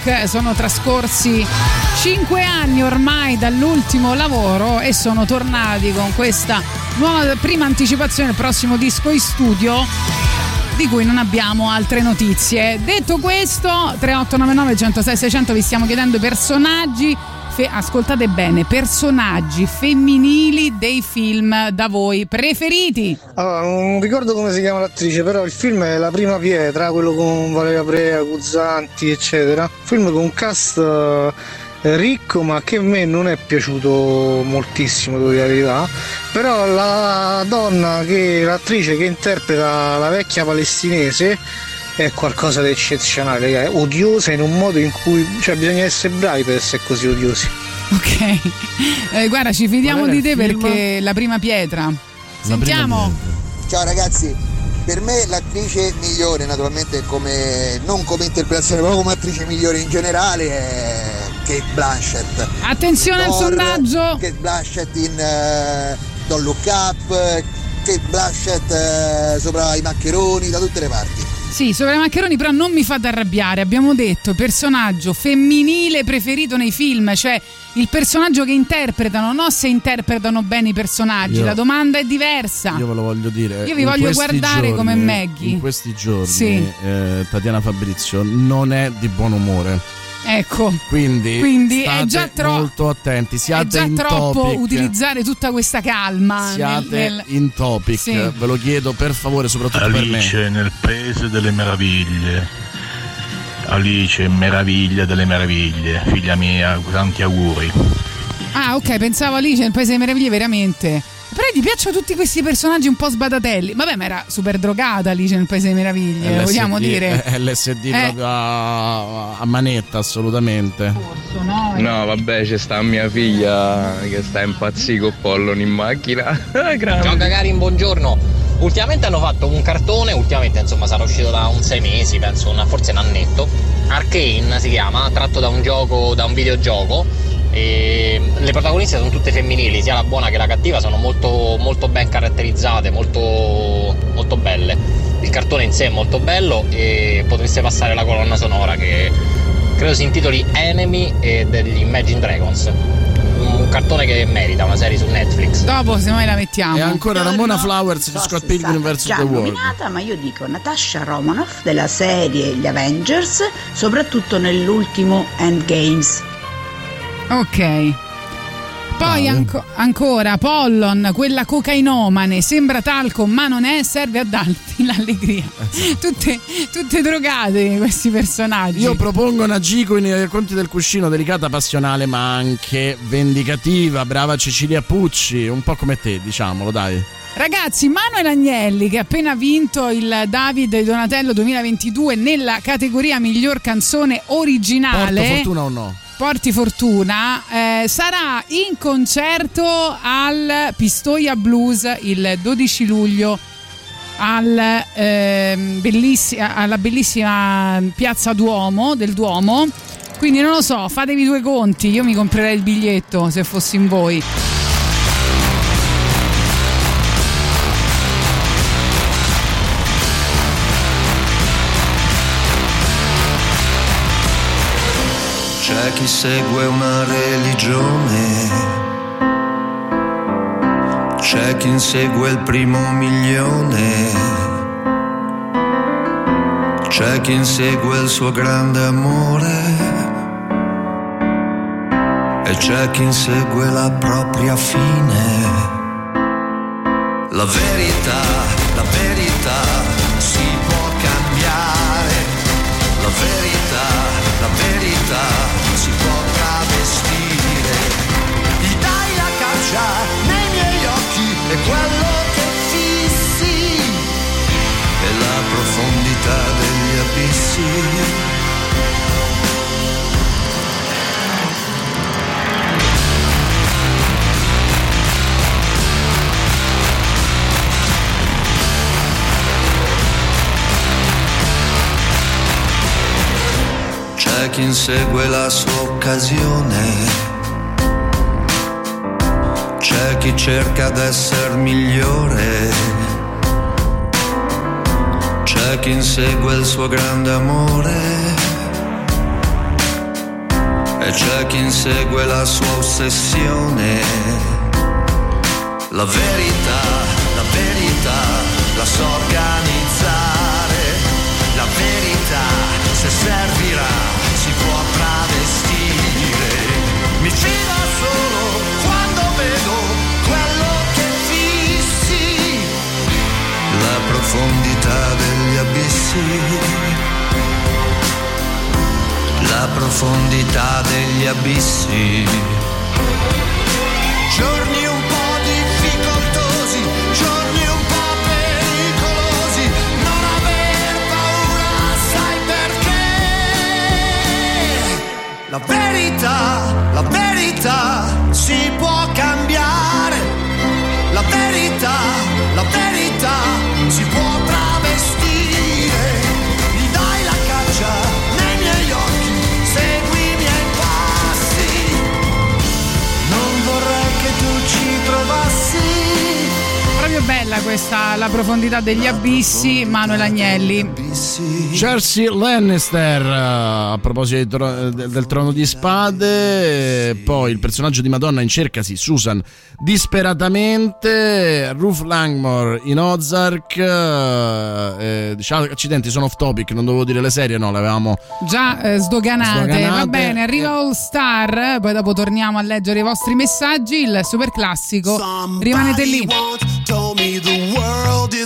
Rock. Sono trascorsi 5 anni ormai dall'ultimo lavoro e sono tornati con questa nuova prima anticipazione del prossimo disco in studio di cui non abbiamo altre notizie. Detto questo, 3899 106 600 vi stiamo chiedendo i personaggi fe- ascoltate bene, personaggi femminili dei film da voi preferiti. Allora, non ricordo come si chiama l'attrice, però il film è La prima pietra, quello con Valeria Prea, Guzzanti, eccetera. Film con un cast eh, ricco, ma che a me non è piaciuto moltissimo, devo dire la verità. Però la donna che l'attrice che interpreta la vecchia palestinese è qualcosa di eccezionale, è odiosa in un modo in cui cioè, bisogna essere bravi per essere così odiosi. Ok, Eh, guarda, ci fidiamo di te film? perché la prima pietra. Sentiamo. Ciao ragazzi, per me l'attrice migliore naturalmente come non come interpretazione, proprio come attrice migliore in generale è Kate Blanchett. Attenzione al Thor, sondaggio. Kate Blanchett in eh, Don't Look Up, eh, Kate Blanchett eh, sopra i maccheroni, da tutte le parti. Sì, sopra i maccheroni però non mi fate arrabbiare, abbiamo detto personaggio femminile preferito nei film, cioè il personaggio che interpretano, non se interpretano bene i personaggi, Io- la domanda è diversa. Io ve lo voglio dire. Io vi voglio guardare giorni- come Maggie. In questi giorni, Sì. eh, Tatiana Fabrizio non è di buon umore. Ecco. Quindi, Quindi è state già tro- molto attenti. Siate è già in troppo topic. utilizzare tutta questa calma. Siate nel- nel- in topic. Sì. Ve lo chiedo per favore, soprattutto per me. Alice nel paese delle meraviglie. Alice, meraviglia delle meraviglie. Figlia mia, tanti auguri. Ah, ok, pensavo Alice nel Paese delle Meraviglie veramente. Però gli piacciono tutti questi personaggi un po' sbadatelli. Vabbè, ma era super drogata Alice nel Paese delle Meraviglie, LSD, vogliamo dire. eh, LSD Eh. proprio a, a manetta, assolutamente. No, vabbè, c'è sta mia figlia che sta impazzito con Pollon in macchina. [LAUGHS] Ciao Gagarin, buongiorno. Ultimamente hanno fatto un cartone, ultimamente insomma sarà uscito da un sei mesi, penso, una- forse un annetto. Arcane si chiama, tratto da un gioco, da un videogioco. E le protagoniste sono tutte femminili, sia la buona che la cattiva, sono molto, molto ben caratterizzate, molto, molto belle. Il cartone in sé è molto bello e potreste passare la colonna sonora che credo si intitoli Enemy e degli Imagine Dragons. Un cartone che merita, una serie su Netflix. Dopo, se mai la mettiamo. E ancora Ramona Flowers di Scott Pilgrim vs. già The World. nominata, ma io dico Natasha Romanoff della serie Gli Avengers, soprattutto nell'ultimo Endgames. Ok. Poi anco- ancora Pollon, quella cocainomane, sembra talco ma non è, serve a darti [LAUGHS] l'allegria. Tutte, tutte drogate questi personaggi. Io propongo una Gico nei conti del cuscino, delicata, passionale, ma anche vendicativa. Brava Cecilia Pucci, un po' come te, diciamolo, dai. Ragazzi, Manuel Agnelli che ha appena vinto il David Donatello 2022 nella categoria miglior canzone originale. Porto fortuna o no? Porti fortuna, eh, sarà in concerto al Pistoia Blues il 12 luglio al, ehm, bellissi- alla bellissima piazza Duomo del Duomo. Quindi non lo so, fatevi due conti, io mi comprerei il biglietto se fossi in voi. C'è chi segue una religione, c'è chi insegue il primo milione, c'è chi insegue il suo grande amore. E c'è chi insegue la propria fine. La verità, la verità si può cambiare, la verità, la verità C'è chi insegue la sua occasione, c'è chi cerca d'essere migliore, c'è chi insegue il suo grande amore. E c'è chi insegue la sua ossessione. La verità, la verità, la so organizzare, la verità, se servirà, abissi. La profondità degli abissi. Giorni un po' difficoltosi, giorni un po' pericolosi, non aver paura, sai perché? La verità, la verità si può cambiare, questa, la profondità degli abissi, Manuel Agnelli. Cersei Lannister, eh, a proposito tro- del, del trono di spade, eh, poi il personaggio di Madonna in cercasi, Susan, disperatamente, Ruth Langmore in Ozark, eh, eh, diciamo, accidenti, sono off topic, non dovevo dire le serie, no, le avevamo... Già eh, sdoganate. Sdoganate. va bene, arriva All Star, poi dopo torniamo a leggere i vostri messaggi, il super classico, rimanete lì.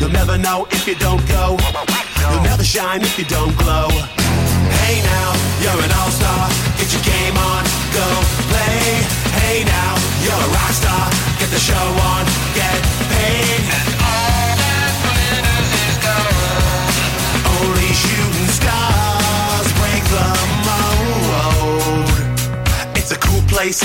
You'll never know if you don't go. You'll never shine if you don't glow. Hey now, you're an all-star. Get your game on, go play. Hey now, you're a rock star. Get the show on, get paid. And all that glitters is gold. Only shooting stars break the mold. It's a cool place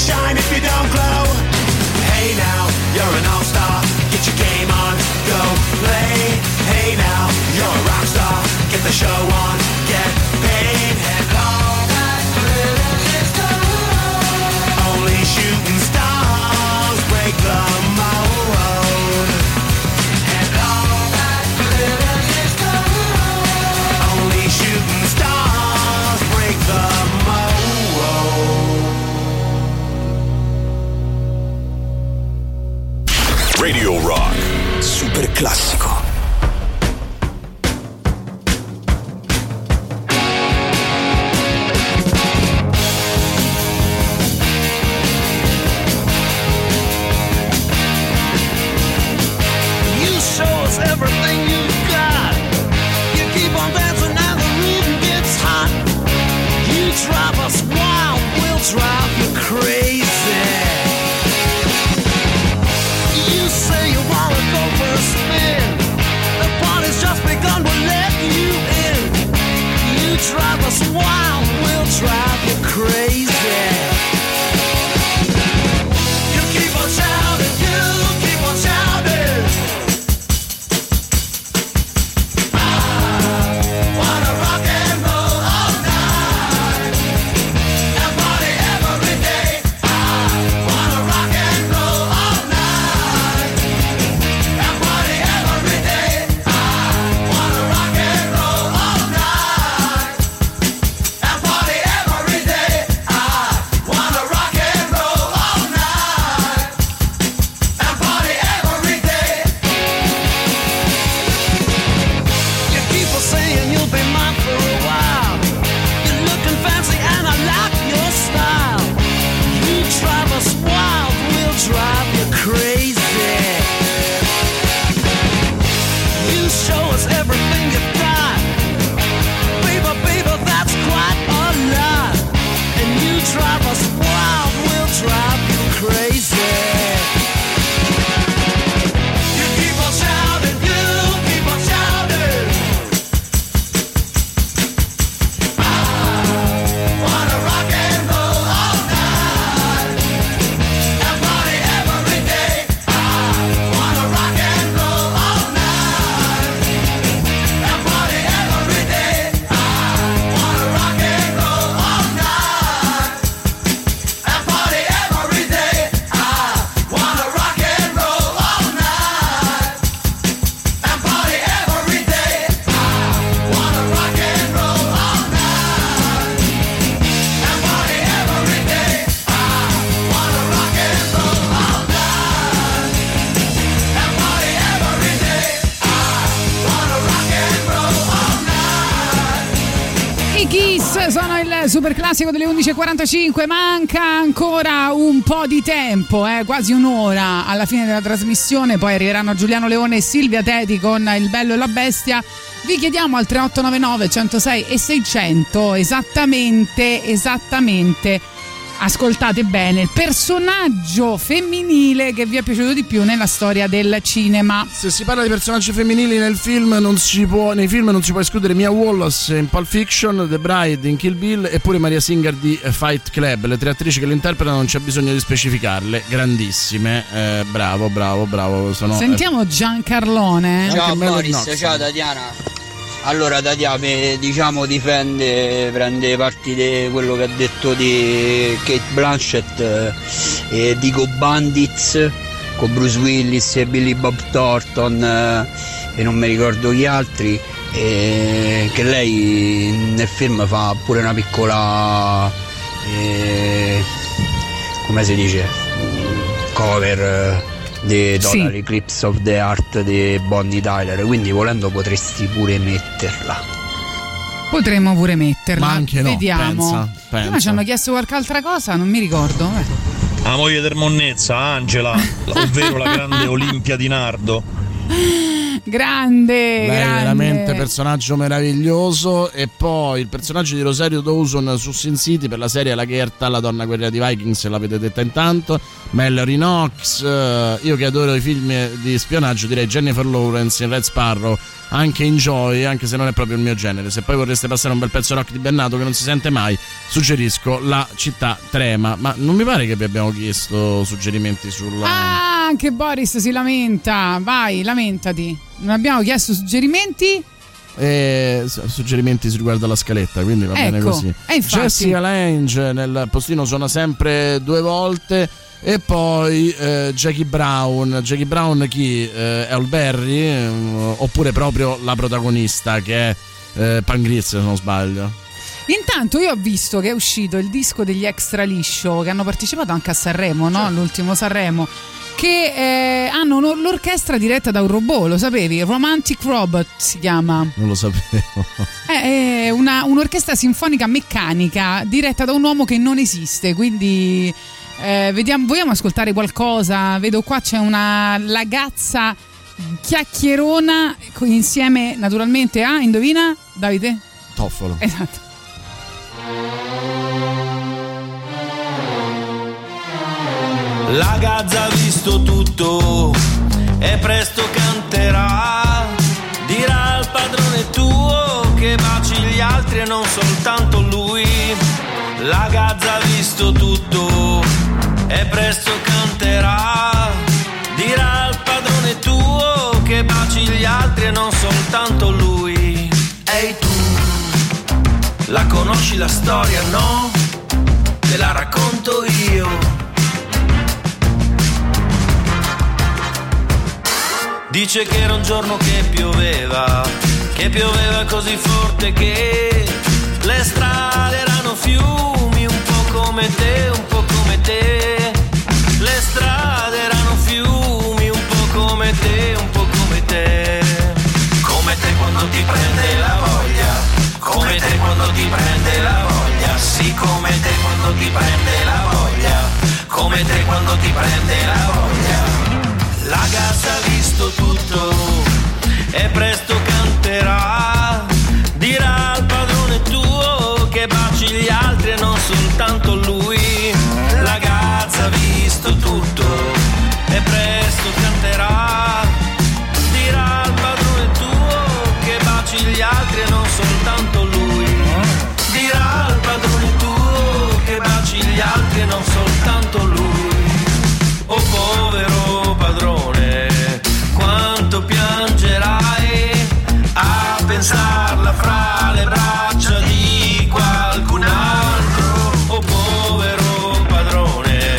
shine if you don't glow. Hey now, you're an all-star. Get your game on, go play. Hey now, you're a rock star. Get the show on. Classico delle 11.45. Manca ancora un po' di tempo, eh, quasi un'ora alla fine della trasmissione. Poi arriveranno Giuliano Leone e Silvia Teti con Il bello e la bestia. Vi chiediamo al 3899 106 e 600 esattamente, esattamente. Ascoltate bene, il personaggio femminile che vi è piaciuto di più nella storia del cinema. Se si parla di personaggi femminili nel film, non si può, nei film non si può escludere Mia Wallace in Pulp Fiction, The Bride in Kill Bill e pure Maria Singer di Fight Club. Le tre attrici che lo interpretano non c'è bisogno di specificarle, grandissime. Eh, bravo, bravo, bravo. Sono, Sentiamo Giancarlone. Ciao Anche Boris, ciao Tatiana. Allora Tatiana diciamo difende, prende parti di quello che ha detto di Kate Blanchett eh, e dico Bandits con Bruce Willis e Billy Bob Thornton eh, e non mi ricordo chi altri e che lei nel film fa pure una piccola eh, come si dice? Cover eh, di Total Sì. Eclipse of the Heart di Bonnie Tyler quindi volendo potresti pure metterla Potremmo pure metterla. Ma anche no, Vediamo. pensa, Prima pensa. ci hanno chiesto qualche altra cosa, non mi ricordo. Eh. La moglie del Monnezza, Angela, [LAUGHS] ovvero la grande Olimpia di Nardo. Grande, Lei grande. veramente personaggio meraviglioso. E poi il personaggio di Rosario Dawson su Sin City per la serie La Gherta, la donna guerriera di Vikings, l'avete detta intanto. Mallory Knox. eh, io che adoro i film di spionaggio, direi Jennifer Lawrence in Red Sparrow. Anche in Joy, anche se non è proprio il mio genere. Se poi vorreste passare un bel pezzo rock di Bennato che non si sente mai, suggerisco La città trema. Ma non mi pare che vi abbiamo chiesto suggerimenti sulla. Ah, anche Boris si lamenta. Vai, lamentati. Non abbiamo chiesto suggerimenti? E su- suggerimenti riguardo alla scaletta, quindi va bene Ecco, così. e infatti- Jessica Lange nel postino suona sempre due volte. E poi eh, Jackie Brown. Jackie Brown chi? Eh, è Olberry? eh, oppure proprio la protagonista che è eh, Pangrizz se non sbaglio. Intanto io ho visto che è uscito il disco degli extra liscio che hanno partecipato anche a Sanremo, no? All'ultimo Sanremo. Che eh, hanno un- l'orchestra diretta da un robot, lo sapevi? Romantic Robot si chiama. Non lo sapevo. È è una- un'orchestra sinfonica meccanica diretta da un uomo che non esiste, quindi eh, vediamo, vogliamo ascoltare qualcosa? Vedo qua c'è una ragazza chiacchierona insieme naturalmente a, indovina, Davide? Toffolo. Esatto. La Gazza ha visto tutto e presto canterà. Dirà al padrone tuo che baci gli altri e non soltanto lui. La Gazza ha visto tutto e presto canterà. Dirà al padrone tuo che baci gli altri e non soltanto lui. Ehi tu, la conosci la storia, no? Te la racconto io. Dice che era un giorno che pioveva, che pioveva così forte che le strade erano fiumi, un po' come te, un po' come te. Prende la voglia, sì come te quando ti prende la voglia, come te quando ti prende la voglia. La gazza ha visto tutto e presto canterà. Dirà al padrone tuo che baci gli altri e non soltanto lui. La gazza ha visto tutto e presto canterà. Dirà al padrone tuo che baci gli altri e non soltanto soltanto lui. Oh povero padrone, quanto piangerai a pensarla fra le braccia di qualcun altro. Oh povero padrone,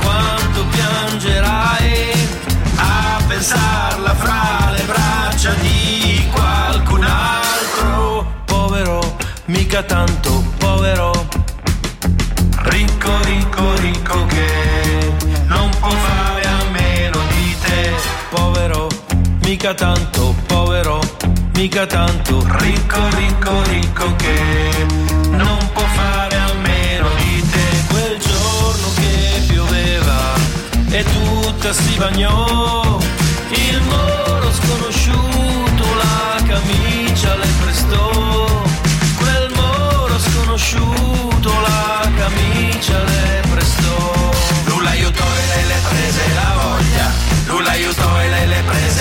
quanto piangerai a pensarla fra le braccia di qualcun altro. Povero, mica tanto povero, mica tanto povero, mica tanto ricco, ricco, ricco che non può fare a meno di te. Quel giorno che pioveva e tutta si bagnò, il moro sconosciuto la camicia le prestò. Quel moro sconosciuto la camicia le prestò. Lui l'aiutò e lei le prese la voglia. Lui l'aiutò e lei le prese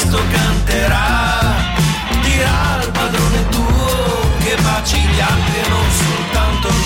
presto canterà. Dirà al padrone tuo che baci gli altri e non soltanto lui.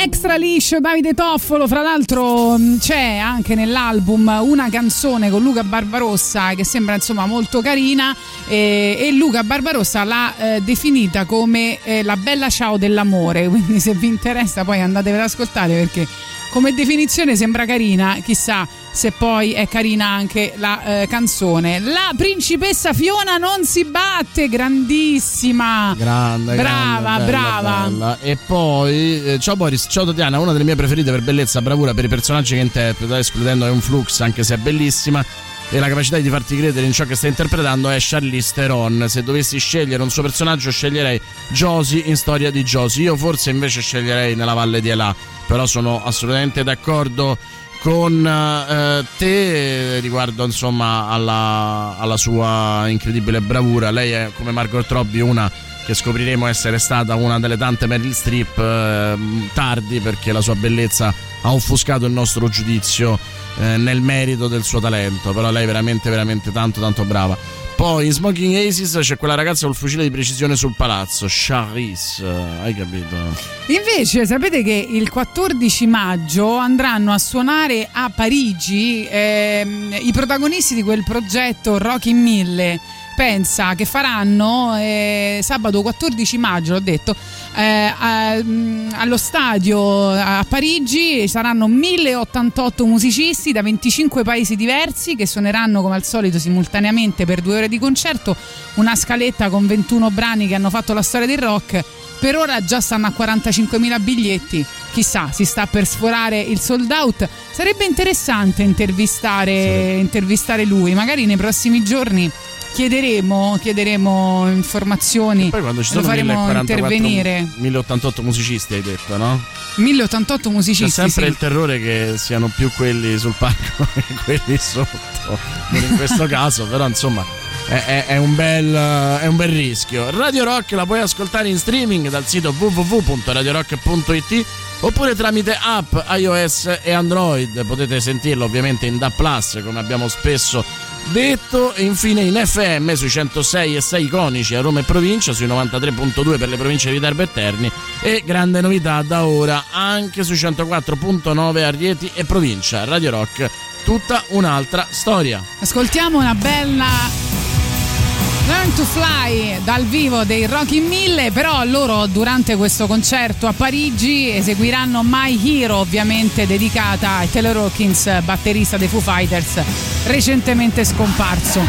Extra liscio Davide Toffolo, fra l'altro mh, c'è anche nell'album una canzone con Luca Barbarossa che sembra insomma molto carina eh, e Luca Barbarossa l'ha eh, definita come eh, la bella ciao dell'amore, [LAUGHS] quindi se vi interessa poi andatevela ad ascoltare perché come definizione sembra carina, chissà se poi è carina anche la eh, canzone. La principessa Fiona non si batte, grandissima. Grande, Brava, grande, bella, brava. bella. E poi, eh, ciao Boris, ciao Tatiana, una delle mie preferite per bellezza, bravura per i personaggi che interpreta, escludendo è un flux, anche se è bellissima. E la capacità di farti credere in ciò che stai interpretando è Charlize Theron. Se dovessi scegliere un suo personaggio, sceglierei Josie in storia di Josie. Io forse invece sceglierei nella valle di Elà. Però sono assolutamente d'accordo con eh, te riguardo insomma alla, alla sua incredibile bravura. Lei è come Margot Robbie una che scopriremo essere stata una delle tante Meryl Streep eh, tardi perché la sua bellezza ha offuscato il nostro giudizio eh, nel merito del suo talento. Però lei è veramente, veramente tanto, tanto brava. Poi in Smoking Aces c'è quella ragazza col fucile di precisione sul palazzo, Charisse, hai capito? Invece sapete che il 14 maggio andranno a suonare a Parigi ehm, i protagonisti di quel progetto Rocky Mille. Pensa che faranno eh, sabato 14 maggio, l'ho detto, eh, a- mh, allo stadio a Parigi saranno 1088 musicisti da 25 paesi diversi che suoneranno come al solito simultaneamente per due ore di concerto, una scaletta con 21 brani che hanno fatto la storia del rock. Per ora già stanno a 45.000 biglietti. Chissà, si sta per sforare il sold out. Sarebbe interessante intervistare, intervistare lui. Magari nei prossimi giorni chiederemo, chiederemo informazioni. Poi quando ci lo sono faremo 1044 intervenire. 1088 musicisti hai detto, no? 1088 C'è musicisti. sempre sì. il terrore che siano più quelli sul palco [LAUGHS] che quelli sotto. Non in questo [LAUGHS] caso, però insomma è, è- è un bel, è un bel rischio. Radio Rock la puoi ascoltare in streaming dal sito www.radiorock.it oppure tramite app iOS e Android. Potete sentirlo ovviamente in DA Plus come abbiamo spesso detto e infine in FM sui 106 e 6 iconici a Roma e provincia, sui 93.2 per le province di Viterbo e Terni e grande novità da ora anche sui 104.9 a Rieti e provincia. Radio Rock, tutta un'altra storia. Ascoltiamo una bella Learn to Fly dal vivo dei Rocky Mille, però loro durante questo concerto a Parigi eseguiranno My Hero, ovviamente dedicata a Taylor Hawkins, batterista dei Foo Fighters, recentemente scomparso.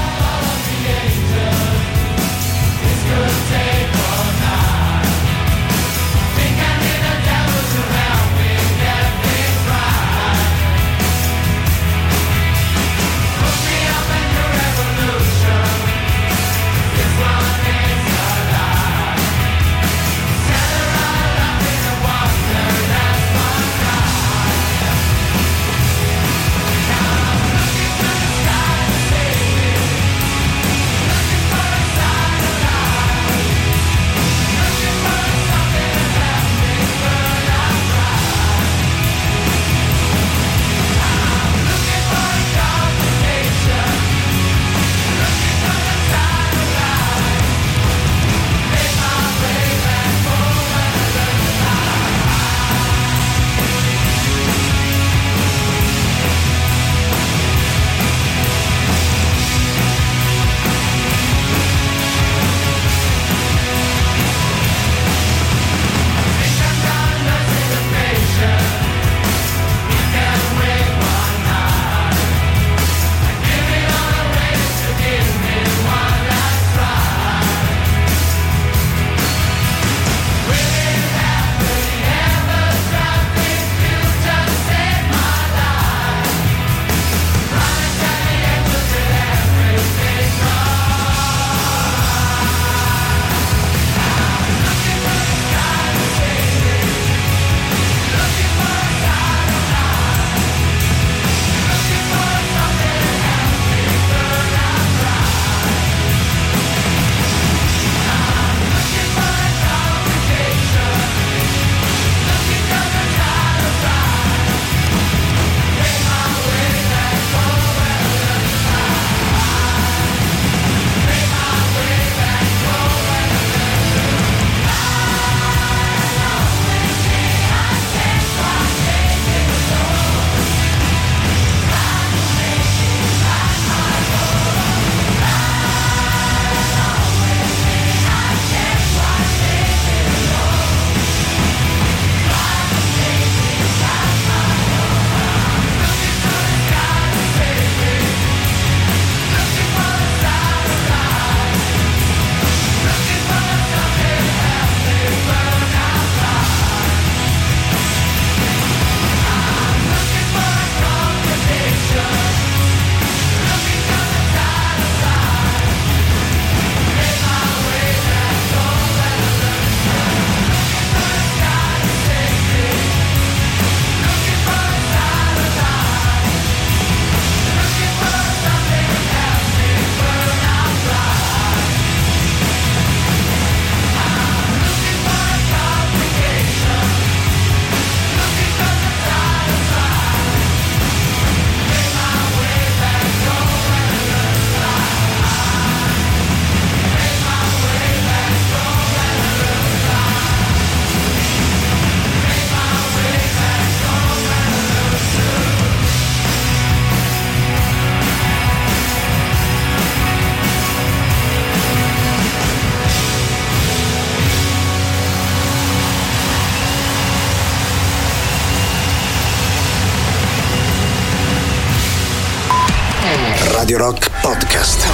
Radio Rock Podcast.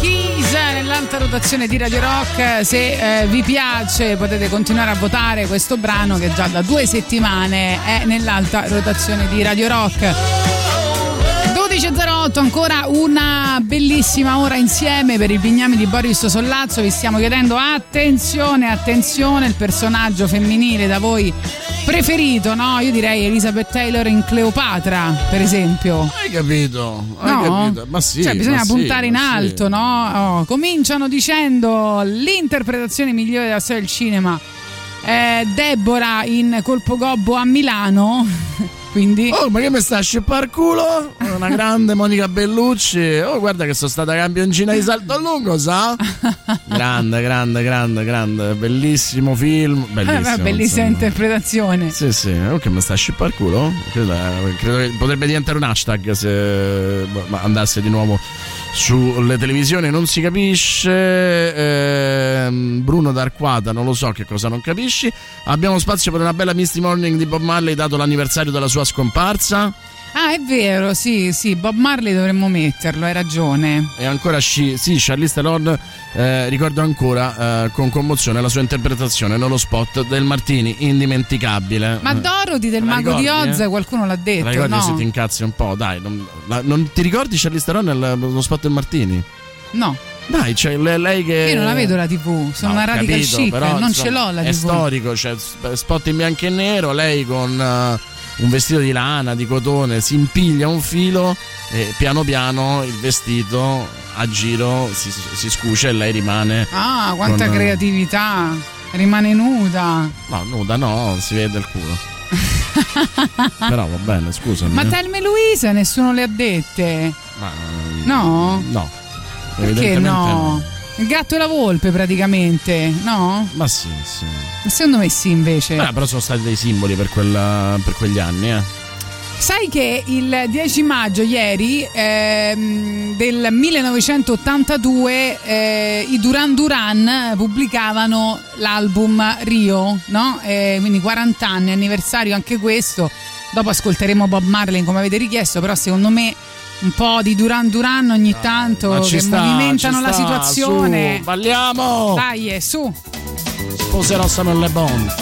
Keys nell'alta rotazione di Radio Rock. Se eh, vi piace potete continuare a votare questo brano che già da due settimane è nell'alta rotazione di Radio Rock. 12.08 ancora una bellissima ora insieme per il bignami di Boris Sollazzo vi stiamo chiedendo attenzione attenzione il personaggio femminile da voi preferito no? io direi Elizabeth Taylor in Cleopatra per esempio Hai capito? Hai No? capito? Ma sì. Cioè, bisogna ma sì, puntare in ma sì. alto, no? Oh, cominciano dicendo l'interpretazione migliore della storia del cinema. è Deborah in Colpo Gobbo a Milano. [LAUGHS] Quindi. Oh, ma che mi sta a scippare il culo? Una grande Monica Bellucci. Oh, guarda che sono stata campioncina di salto a lungo, sa? [LAUGHS] grande, grande, grande, grande. Bellissimo film. Bellissimo. Eh, bellissima interpretazione. Sì, sì, oh, che mi sta a scippare il culo? Credo, credo che potrebbe diventare un hashtag se andasse di nuovo sulle televisioni, non si capisce. Ehm, Bruno D'Arquata, non lo so che cosa non capisci. Abbiamo spazio per una bella Misty Morning di Bob Marley, dato l'anniversario della sua scomparsa. Ah, è vero, sì, sì, Bob Marley dovremmo metterlo, hai ragione. E ancora sci- sì, Charlize Theron, eh, ricordo ancora eh, con commozione la sua interpretazione nello spot del Martini, indimenticabile. Ma Eh. Dorothy del La Mago di ricordi, Oz, eh? qualcuno l'ha detto, la ricordi no? se ti incazzi un po', dai. Non, la- non ti ricordi Charlize Theron nel- nello spot del Martini? No. Dai, le- lei che. Io non la vedo la TV, sono No, una radical capito, chic, però, non insomma, ce l'ho la È TV. storico, c'è sp- spot in bianco e nero, lei con eh, un vestito di lana, di cotone, si impiglia un filo e piano piano il vestito a giro si, si scuce e lei rimane. Ah, quanta con- creatività. Rimane nuda. No, nuda no, si vede il culo. [LAUGHS] Però va bene, scusami. Ma eh. Telma e Luisa nessuno le ha dette. Ma, No? No. Perché Evidentemente no? Il gatto e la volpe praticamente, no? Ma sì, sì. Ma Secondo me sì invece. Eh, però sono stati dei simboli per, quella- per quegli anni, eh. Sai che il 10 maggio, ieri, ehm, del 1982, eh, i Duran Duran pubblicavano l'album Rio, no? Eh, quindi 40 anni, anniversario anche questo. Dopo ascolteremo Bob Marley come avete richiesto, però secondo me un po' di Duran Duran ogni tanto Ma ci che sta, movimentano la sta, situazione. su, balliamo! Dai, eh, su. Sposerò Samuel Le Bon.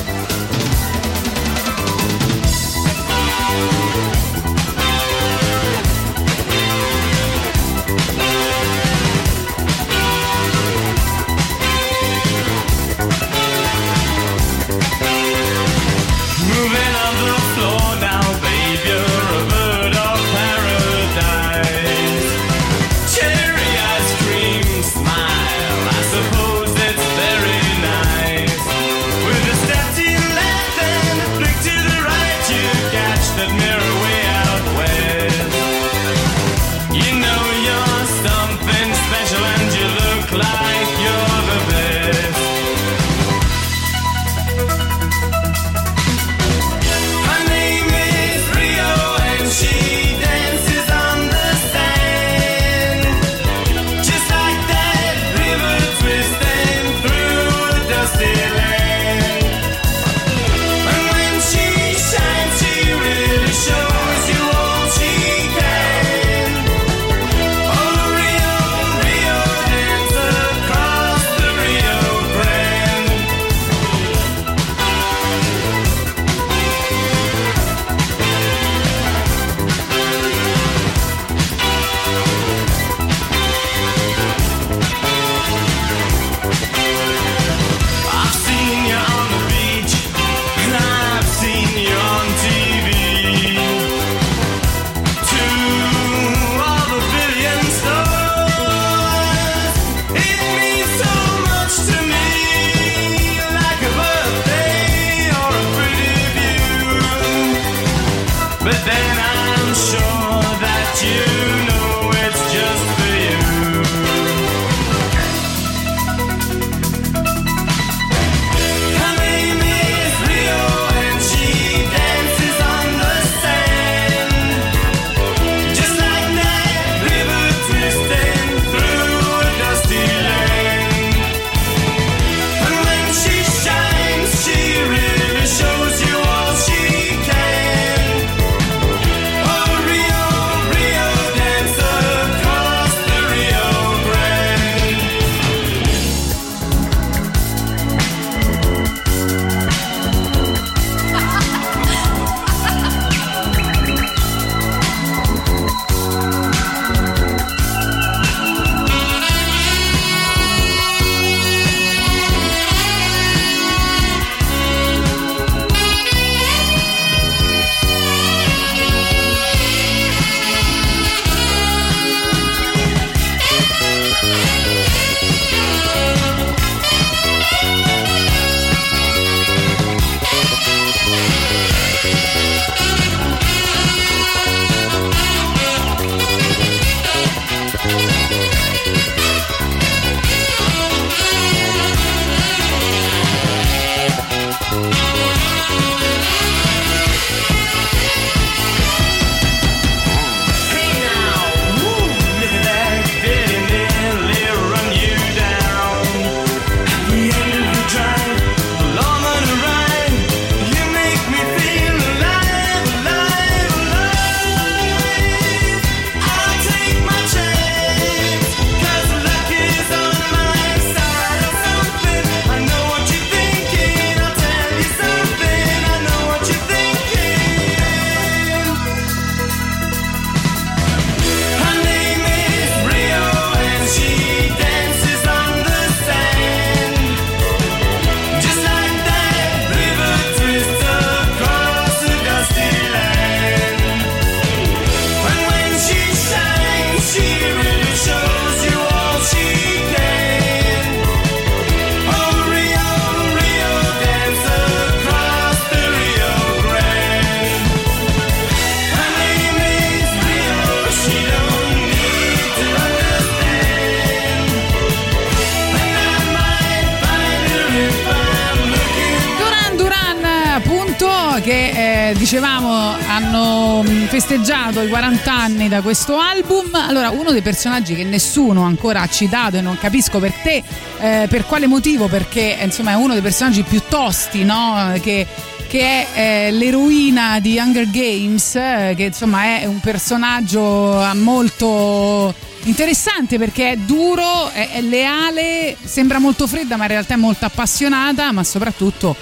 Da questo album. Allora, uno dei personaggi che nessuno ancora ha citato e non capisco per te, eh, per quale motivo, perché eh, insomma è uno dei personaggi più tosti, no? Che, che è eh, l'eroina di Hunger Games, eh, che insomma è un personaggio eh, molto interessante perché è duro, è, è leale, sembra molto fredda ma in realtà è molto appassionata, ma soprattutto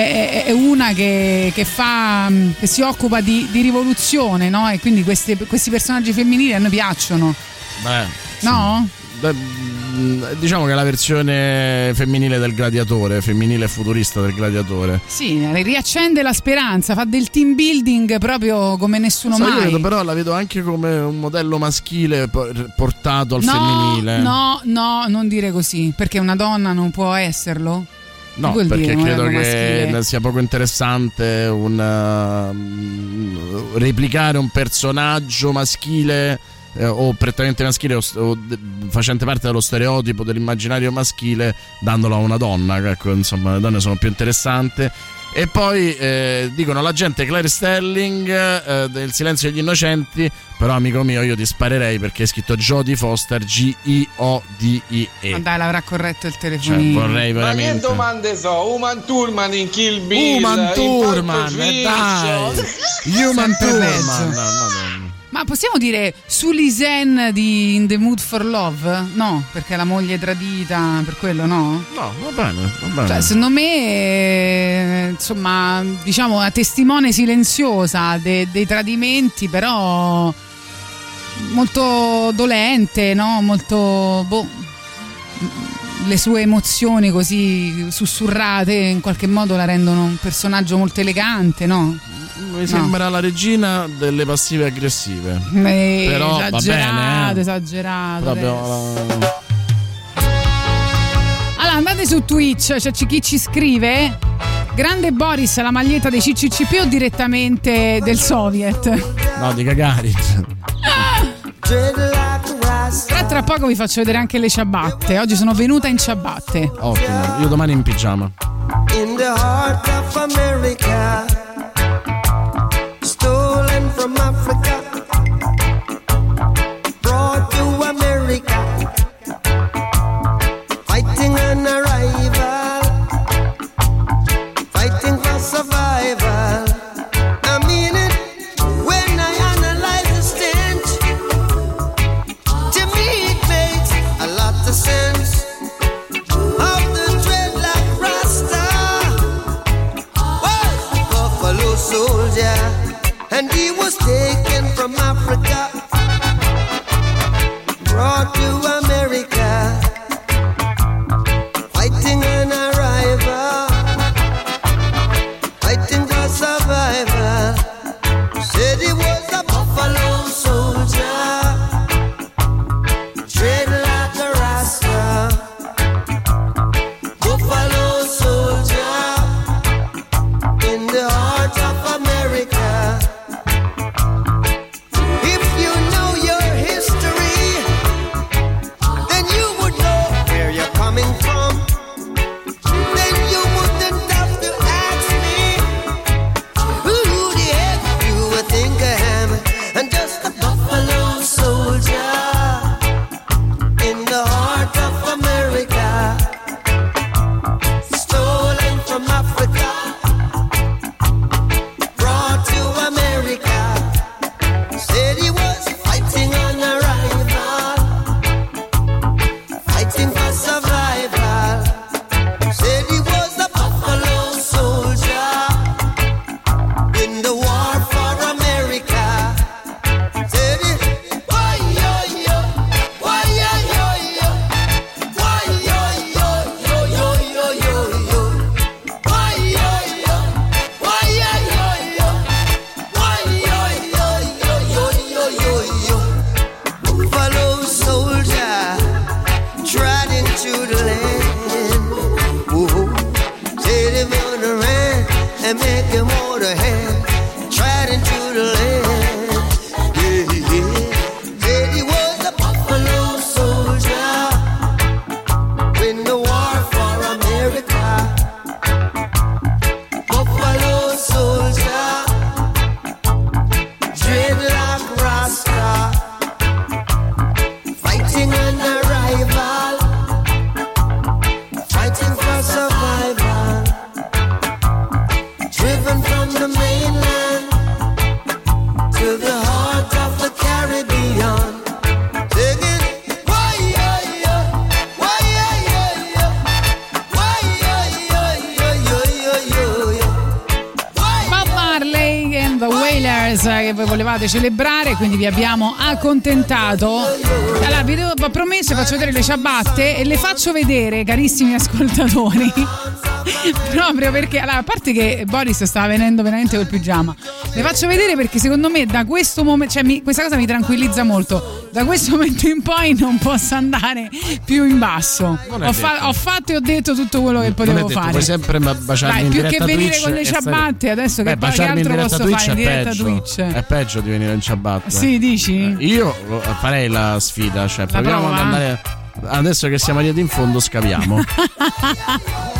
è, è- una che, che fa, mh, che si occupa di, di rivoluzione, no? E quindi queste- questi personaggi femminili a noi piacciono, Beh, no? beh, mm, diciamo che è la versione femminile del gladiatore, femminile e futurista del gladiatore. Sì, riaccende la speranza, fa del team building proprio come nessuno io mai. vedo- però la vedo anche come un modello maschile po- portato al no, femminile. no, no, non dire così, perché una donna non può esserlo. No, perché credo che maschile? sia poco interessante un, uh, replicare un personaggio maschile eh, o prettamente maschile o, o de- facente parte dello stereotipo dell'immaginario maschile dandolo a una donna. Ecco, insomma, le donne sono più interessanti. E poi eh, dicono la gente Claire Stelling eh, del Silenzio degli Innocenti, però amico mio io ti sparerei perché è scritto Jodie Foster G-I-O-D-I-E. Ma dai, l'avrà corretto il Cioè, telefonino. vorrei Ma che veramente... domande so? Uman Turman in Kill Bill Human Fiction. dai. [LAUGHS] Human peggio. no, madonna. Ma possiamo dire Sulisen di In the Mood for Love? No, perché è la moglie tradita, per quello no? No, va bene, va bene. Cioè, secondo me, eh, insomma, diciamo, una testimone silenziosa de- dei tradimenti, però molto dolente, no? Molto. boh, le sue emozioni così sussurrate in qualche modo la rendono un personaggio molto elegante, no? Mi sembra la regina delle passive aggressive. Eh, Però va esagerato, bene. eh. esagerato. Proprio Allora andate su Twitch, c'è chi ci scrive. Grande Boris, la maglietta dei CCCP o direttamente del Soviet? No, di Gagarin. Però tra poco vi faccio vedere anche le ciabatte. Oggi sono venuta in ciabatte. Ottimo. Io domani in pigiama. in the heart of America, voi volevate celebrare, quindi vi abbiamo accontentato. Allora, vi ho promesso, faccio vedere le ciabatte e le faccio vedere, carissimi ascoltatori. [LAUGHS] Proprio perché, allora, a parte che Boris stava venendo veramente col pigiama, le faccio vedere perché secondo me da questo momento, cioè mi- questa cosa mi tranquillizza molto. Da questo momento in poi non posso andare più in basso. Ho, fa- ho fatto e ho detto tutto quello che potevo detto, fare. puoi sempre baciarmi Dai, in più che venire Twitch con le ciabatte, adesso che Beh, poi che baciarmi in altro diretta posso Twitch fare in diretta peggio. Twitch? È peggio di venire in ciabatte. Sì, dici? Io lo- farei la sfida, cioè proviamo prova? ad andare. Adesso che siamo arrivati in fondo, scaviamo. [LAUGHS]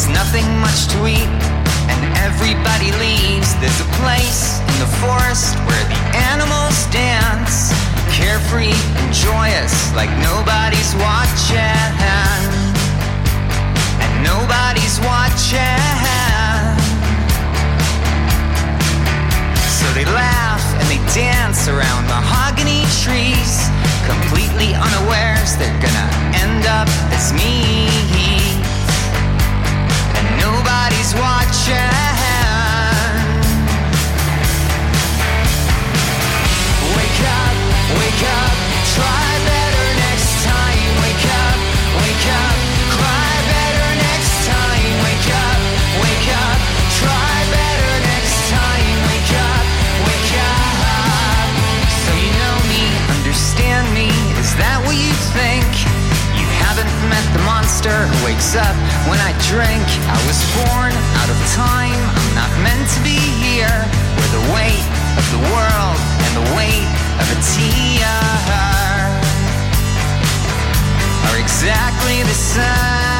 There's nothing much to eat, and everybody leaves. There's a place in the forest where the animals dance, carefree and joyous, like nobody's watching. And nobody's watching. So they laugh and they dance around mahogany trees, completely unawares they're gonna end up as me. Nobody's watching. Wake up, wake up, try monster who wakes up when I drink. I was born out of time. I'm not meant to be here. Where the weight of the world and the weight of a tear are exactly the same.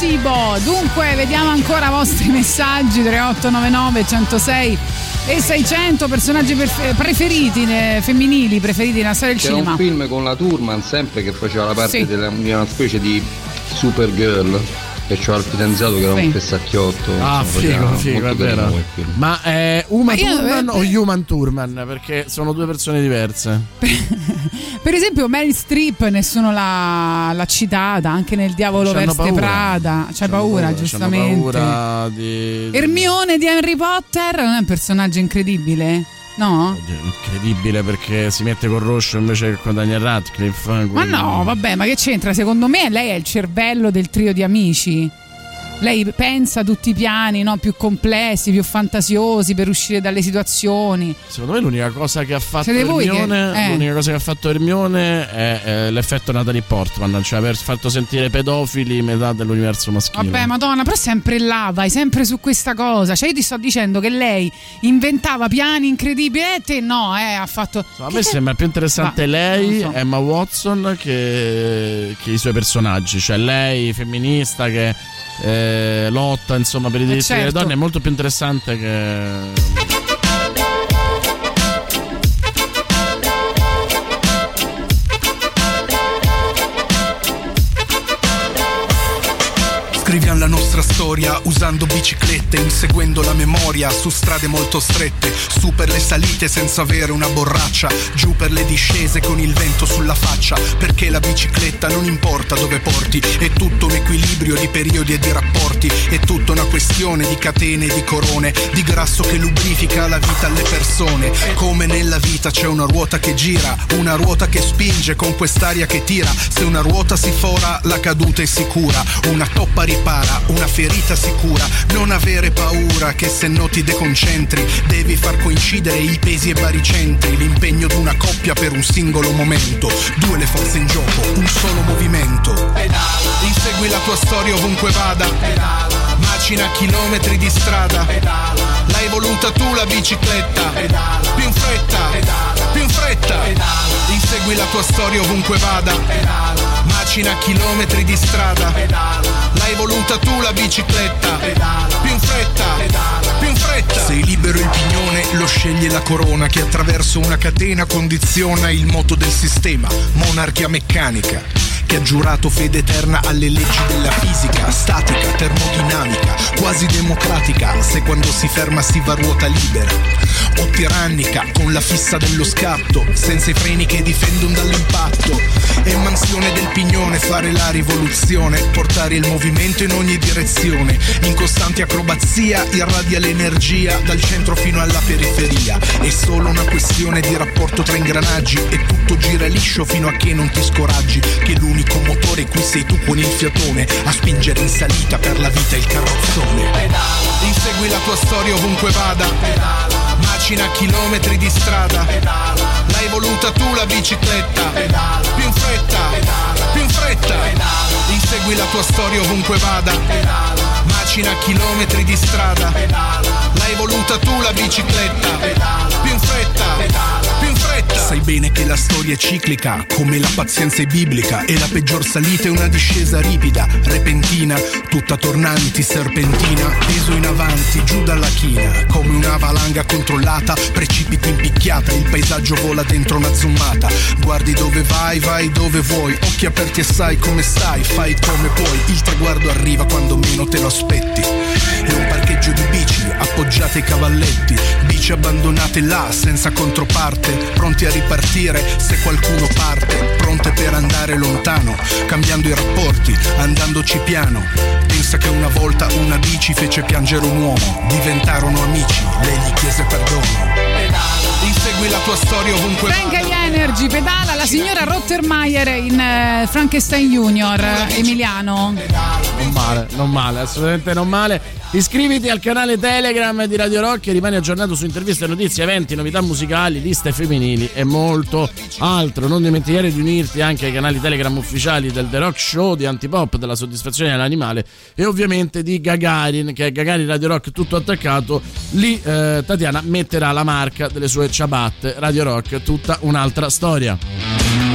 Placebo. Dunque, vediamo ancora i vostri messaggi 3899 106 e 600 personaggi perfe- preferiti eh, femminili preferiti nella storia del C'era cinema. un film con la Turman sempre che faceva la parte Sì. della- di una specie di Supergirl e c'era il fidanzato che era un fessacchiotto. Ah, figo, figo, è vero. Ma è Uma Ma io- Thurman eh, o Human Thurman? Perché sono due persone diverse. Per [LAUGHS] esempio, Meryl Streep nessuno l'ha, l'ha citata anche nel Diavolo C'hanno Veste paura. Prada. C'hai C'hanno paura, c'hanno giustamente. paura di. Hermione di Harry Potter non è un personaggio incredibile? No? Incredibile perché si mette col rosso invece che con Daniel Radcliffe. eh, Ma no, vabbè, ma che c'entra? Secondo me lei è il cervello del trio di amici. Lei pensa a tutti i piani no? più complessi, più fantasiosi per uscire dalle situazioni. Secondo me l'unica cosa che ha fatto voi che- Hermione, eh. l'unica cosa che ha fatto Hermione è, è l'effetto Natalie Portman, cioè aver fatto sentire pedofili metà dell'universo maschile. Vabbè, madonna, però sempre là, vai sempre su questa cosa. Cioè, io ti sto dicendo che lei inventava piani incredibili e te no, eh, ha fatto. A me sembra più interessante Ma, lei, so. Emma Watson, che, che i suoi personaggi. Cioè lei, femminista, che eh, lotta insomma per i diritti certo. delle donne, è molto più interessante che. Nostra storia usando biciclette, inseguendo la memoria su strade molto strette, su per le salite senza avere una borraccia, giù per le discese con il vento sulla faccia, perché la bicicletta non importa dove porti, è tutto un equilibrio di periodi e di rapporti, è tutta una questione di catene e di corone, di grasso che lubrifica la vita alle persone, come nella vita c'è una ruota che gira, una ruota che spinge con quest'aria che tira, se una ruota si fora la caduta è sicura, una toppa ripara, una ferita sicura, non avere paura che se no ti deconcentri, devi far coincidere i pesi e baricentri, l'impegno di una coppia per un singolo momento, due le forze in gioco, un solo movimento. Insegui la tua storia ovunque vada, macina chilometri di strada, l'hai voluta tu la bicicletta, più in fretta, più in fretta, insegui la tua storia ovunque vada, macina chilometri di strada, l'hai voluta tu la bicicletta, più in fretta, più in fretta. Sei libero il pignone, lo sceglie la corona che attraverso una catena condiziona il moto del sistema, monarchia meccanica che ha giurato fede eterna alle leggi della fisica, statica, termodinamica, quasi democratica, se quando si ferma si va a ruota libera, o tirannica, con la fissa dello scatto, senza i freni che difendono dall'impatto, e mansione del pignone, fare la rivoluzione, portare il movimento in ogni direzione, in costante acrobazia irradia l'energia dal centro fino alla periferia, è solo una questione di rapporto tra ingranaggi e tutto gira liscio fino a che non ti scoraggi, che l'unico motore qui sei tu con il fiatone a spingere in salita per la vita il carrozzone. Insegui la tua storia ovunque vada, macina chilometri di strada, l'hai voluta tu la bicicletta, più in fretta, più in fretta, insegui la tua storia ovunque vada, macina chilometri di strada, l'hai voluta tu la bicicletta, più in fretta, più in fretta. Sai bene che la storia è ciclica, come la pazienza è biblica, e la peggior salita è una discesa ripida, repentina, tutta tornanti, serpentina, peso in avanti, giù dalla china, come una valanga controllata, precipiti in picchiata, il paesaggio vola dentro una zoomata, guardi dove vai, vai dove vuoi, occhi aperti e sai come stai, fai come puoi, il traguardo arriva quando meno te lo aspetti, è un parcheggio di bici, appoggiate ai cavalletti, bici abbandonate là, senza controparte, pronti a ripartire se qualcuno parte, pronte per andare lontano, cambiando i rapporti, andandoci piano. Pensa che una volta una bici fece piangere un uomo, diventarono amici, lei gli chiese perdono. Insegui la tua storia ovunque Frank Energy pedala la signora Rottermeier in eh, Frankenstein Junior Emiliano. Non male, non male, assolutamente non male. Iscriviti al canale Telegram di Radio Rock e rimani aggiornato su interviste, notizie, eventi, novità musicali, liste femminili e molto altro. Non dimenticare di unirti anche ai canali Telegram ufficiali del The Rock Show, di Antipop, della soddisfazione dell'animale e ovviamente di Gagarin, che è Gagarin Radio Rock tutto attaccato. Lì eh, Tatiana metterà la marca delle sue ciabatte. Radio Rock, tutta un'altra storia.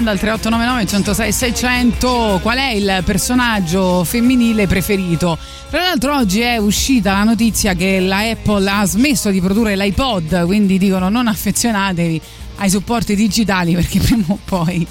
Chiedendo al 3899 106 600 qual è il personaggio femminile preferito. Tra l'altro oggi è uscita la notizia che la Apple ha smesso di produrre l'iPod, quindi dicono non affezionatevi ai supporti digitali perché prima o poi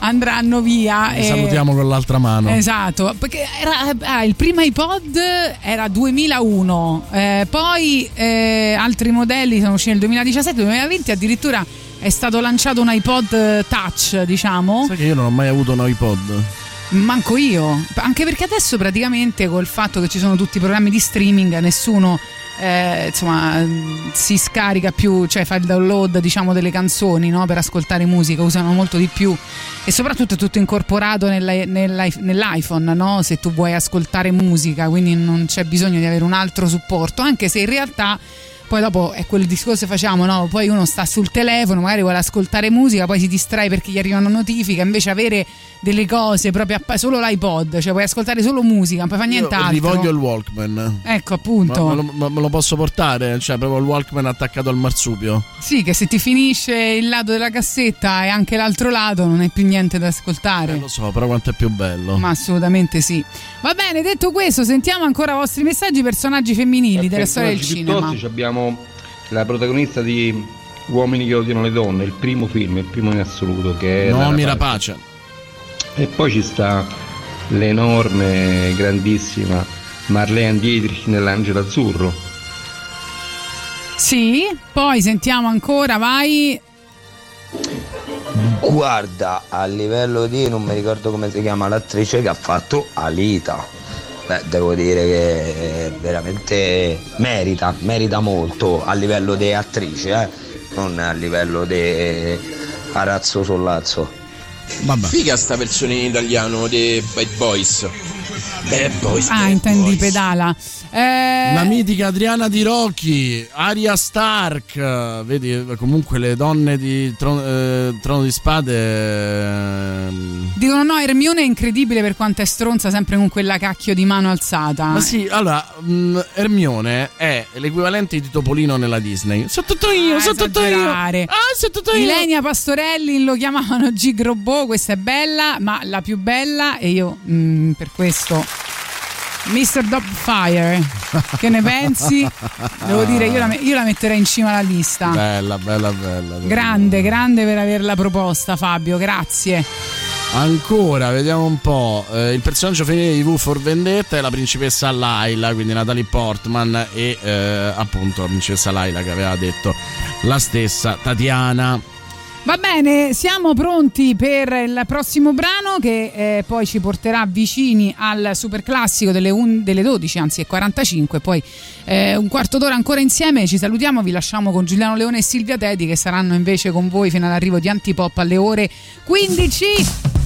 andranno via. E- salutiamo con l'altra mano. Esatto, perché era, ah, il primo iPod era 2001, eh, poi eh, altri modelli sono usciti nel 2017, 2020 addirittura è stato lanciato un iPod touch, diciamo. Sai che io non ho mai avuto un iPod. Manco io, anche perché adesso praticamente col fatto che ci sono tutti i programmi di streaming, nessuno eh, insomma si scarica più, cioè fa il download diciamo delle canzoni no? per ascoltare musica, usano molto di più e soprattutto è tutto incorporato nell'i- nell'iPhone no? se tu vuoi ascoltare musica, quindi non c'è bisogno di avere un altro supporto, anche se in realtà poi dopo è quel discorso che facciamo, no? Poi uno sta sul telefono, magari vuole ascoltare musica, poi si distrae perché gli arrivano notifiche, invece avere delle cose proprio a- solo l'iPod, cioè puoi ascoltare solo musica, non puoi fare Io nient'altro. rivoglio il Walkman. Ecco, appunto. Ma, me, lo, ma me lo posso portare? Cioè, proprio il Walkman attaccato al marsupio. Sì, che se ti finisce il lato della cassetta e anche l'altro lato non hai più niente da ascoltare. Eh, Lo so, però quanto è più bello. Ma assolutamente sì. Va bene, detto questo, sentiamo ancora i vostri messaggi, personaggi femminili della storia del Personaggi più cinema. abbiamo la protagonista di Uomini che odiano le donne, il primo film, il primo in assoluto che è Nomi Lara Rapace. E poi ci sta l'enorme, grandissima Marlene Dietrich nell'Angelo Azzurro. Sì, poi sentiamo ancora, vai. Guarda, a livello di, non mi ricordo come si chiama l'attrice che ha fatto Alita. Beh, devo dire che veramente merita, merita molto a livello di attrice, eh? non a livello di arazzo sollazzo. Figa sta versione in italiano di Bad Boys. Bad Boys. Ah, intendi pedala. Eh, La mitica Adriana Di Rocchi, Aria Stark, vedi comunque le donne di Tron- eh, Trono di Spade. ehm, Dicono no, Hermione è incredibile per quanto è stronza sempre con quella cacchio di mano alzata. Ma sì, allora, mh, Hermione è l'equivalente di Topolino nella Disney. Sono tutto io, Ah, sono tutto io. Ah, sono tutto io. Ilenia Pastorelli lo chiamavano G Grobot, questa è bella, ma la più bella e io mm, per questo Mr. Dogfire, che ne pensi? Devo dire, io la, io la metterei in cima alla lista. Bella, bella, bella. Grande, grande per averla proposta, Fabio, grazie. Ancora, vediamo un po'. Eh, il personaggio femminile di V for Vendetta è la principessa Laila, quindi Natalie Portman e eh, appunto la principessa Laila che aveva detto la stessa Tatiana. Va bene, siamo pronti per il prossimo brano che eh, poi ci porterà vicini al super classico delle, delle 12, anzi è 45, poi eh, un quarto d'ora ancora insieme, ci salutiamo, vi lasciamo con Giuliano Leone e Silvia Teti che saranno invece con voi fino all'arrivo di Antipop alle ore 15.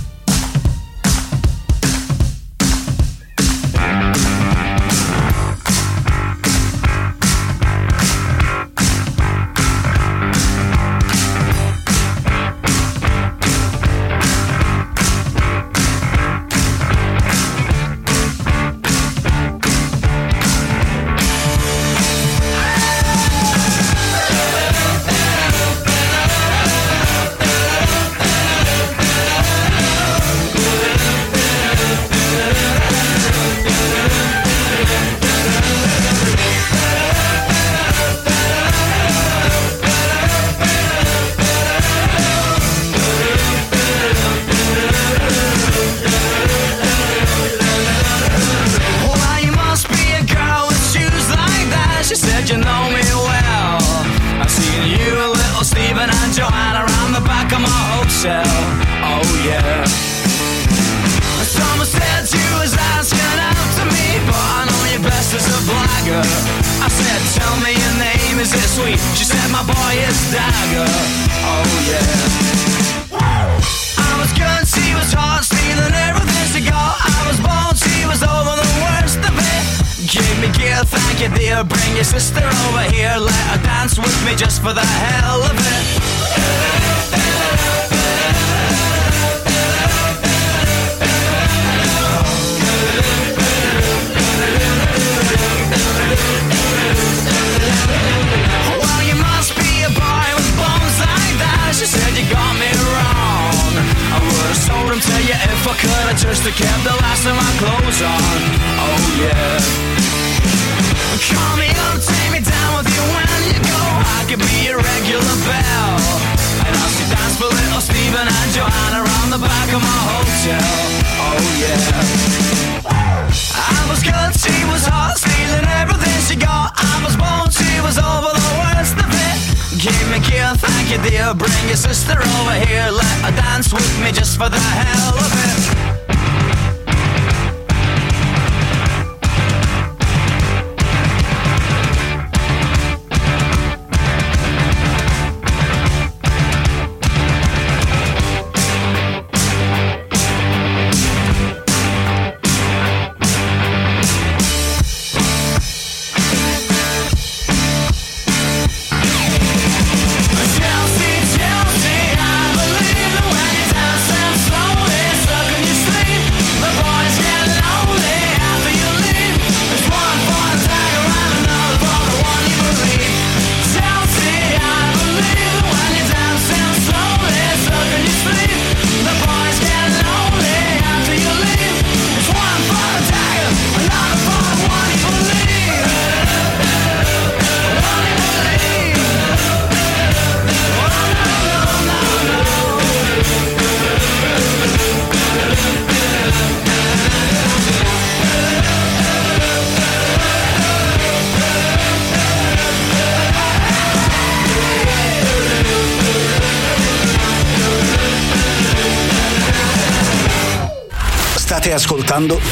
State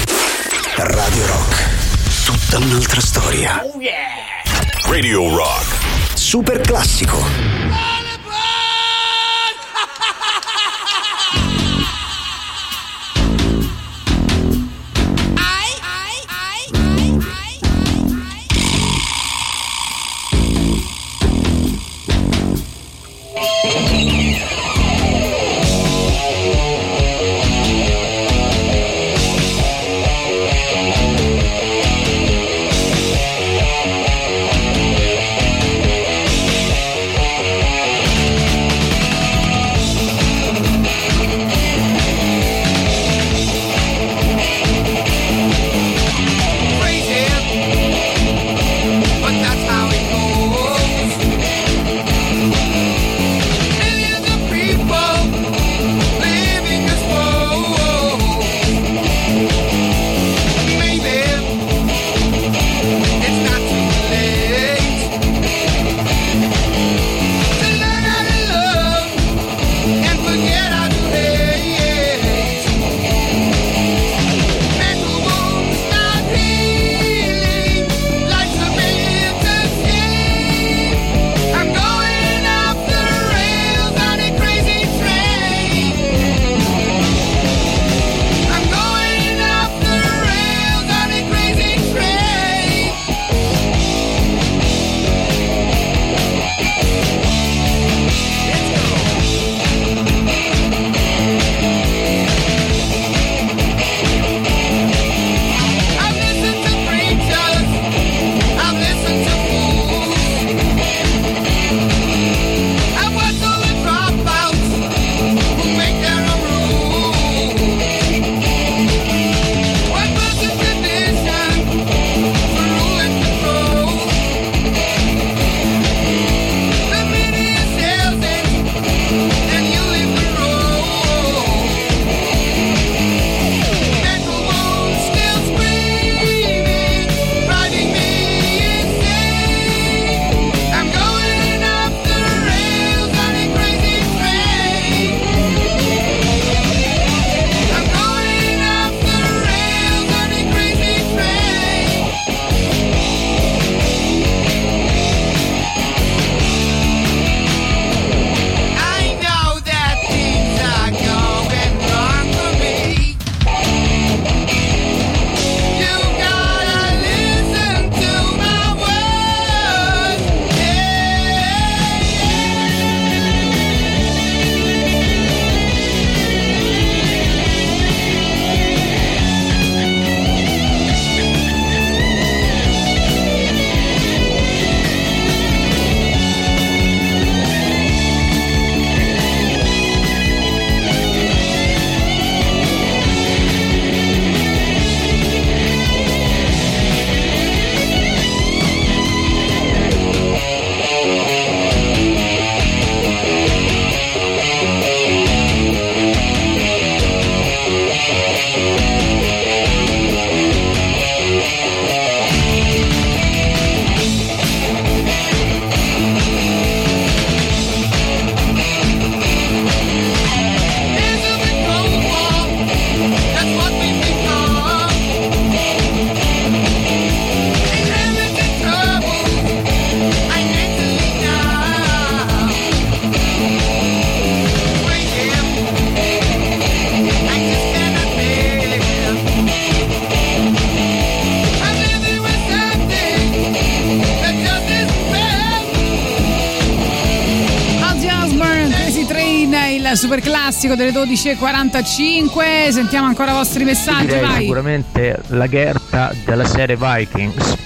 classico delle 12.45. Sentiamo ancora i vostri messaggi, Direi vai. sicuramente la Gerta della serie Vikings.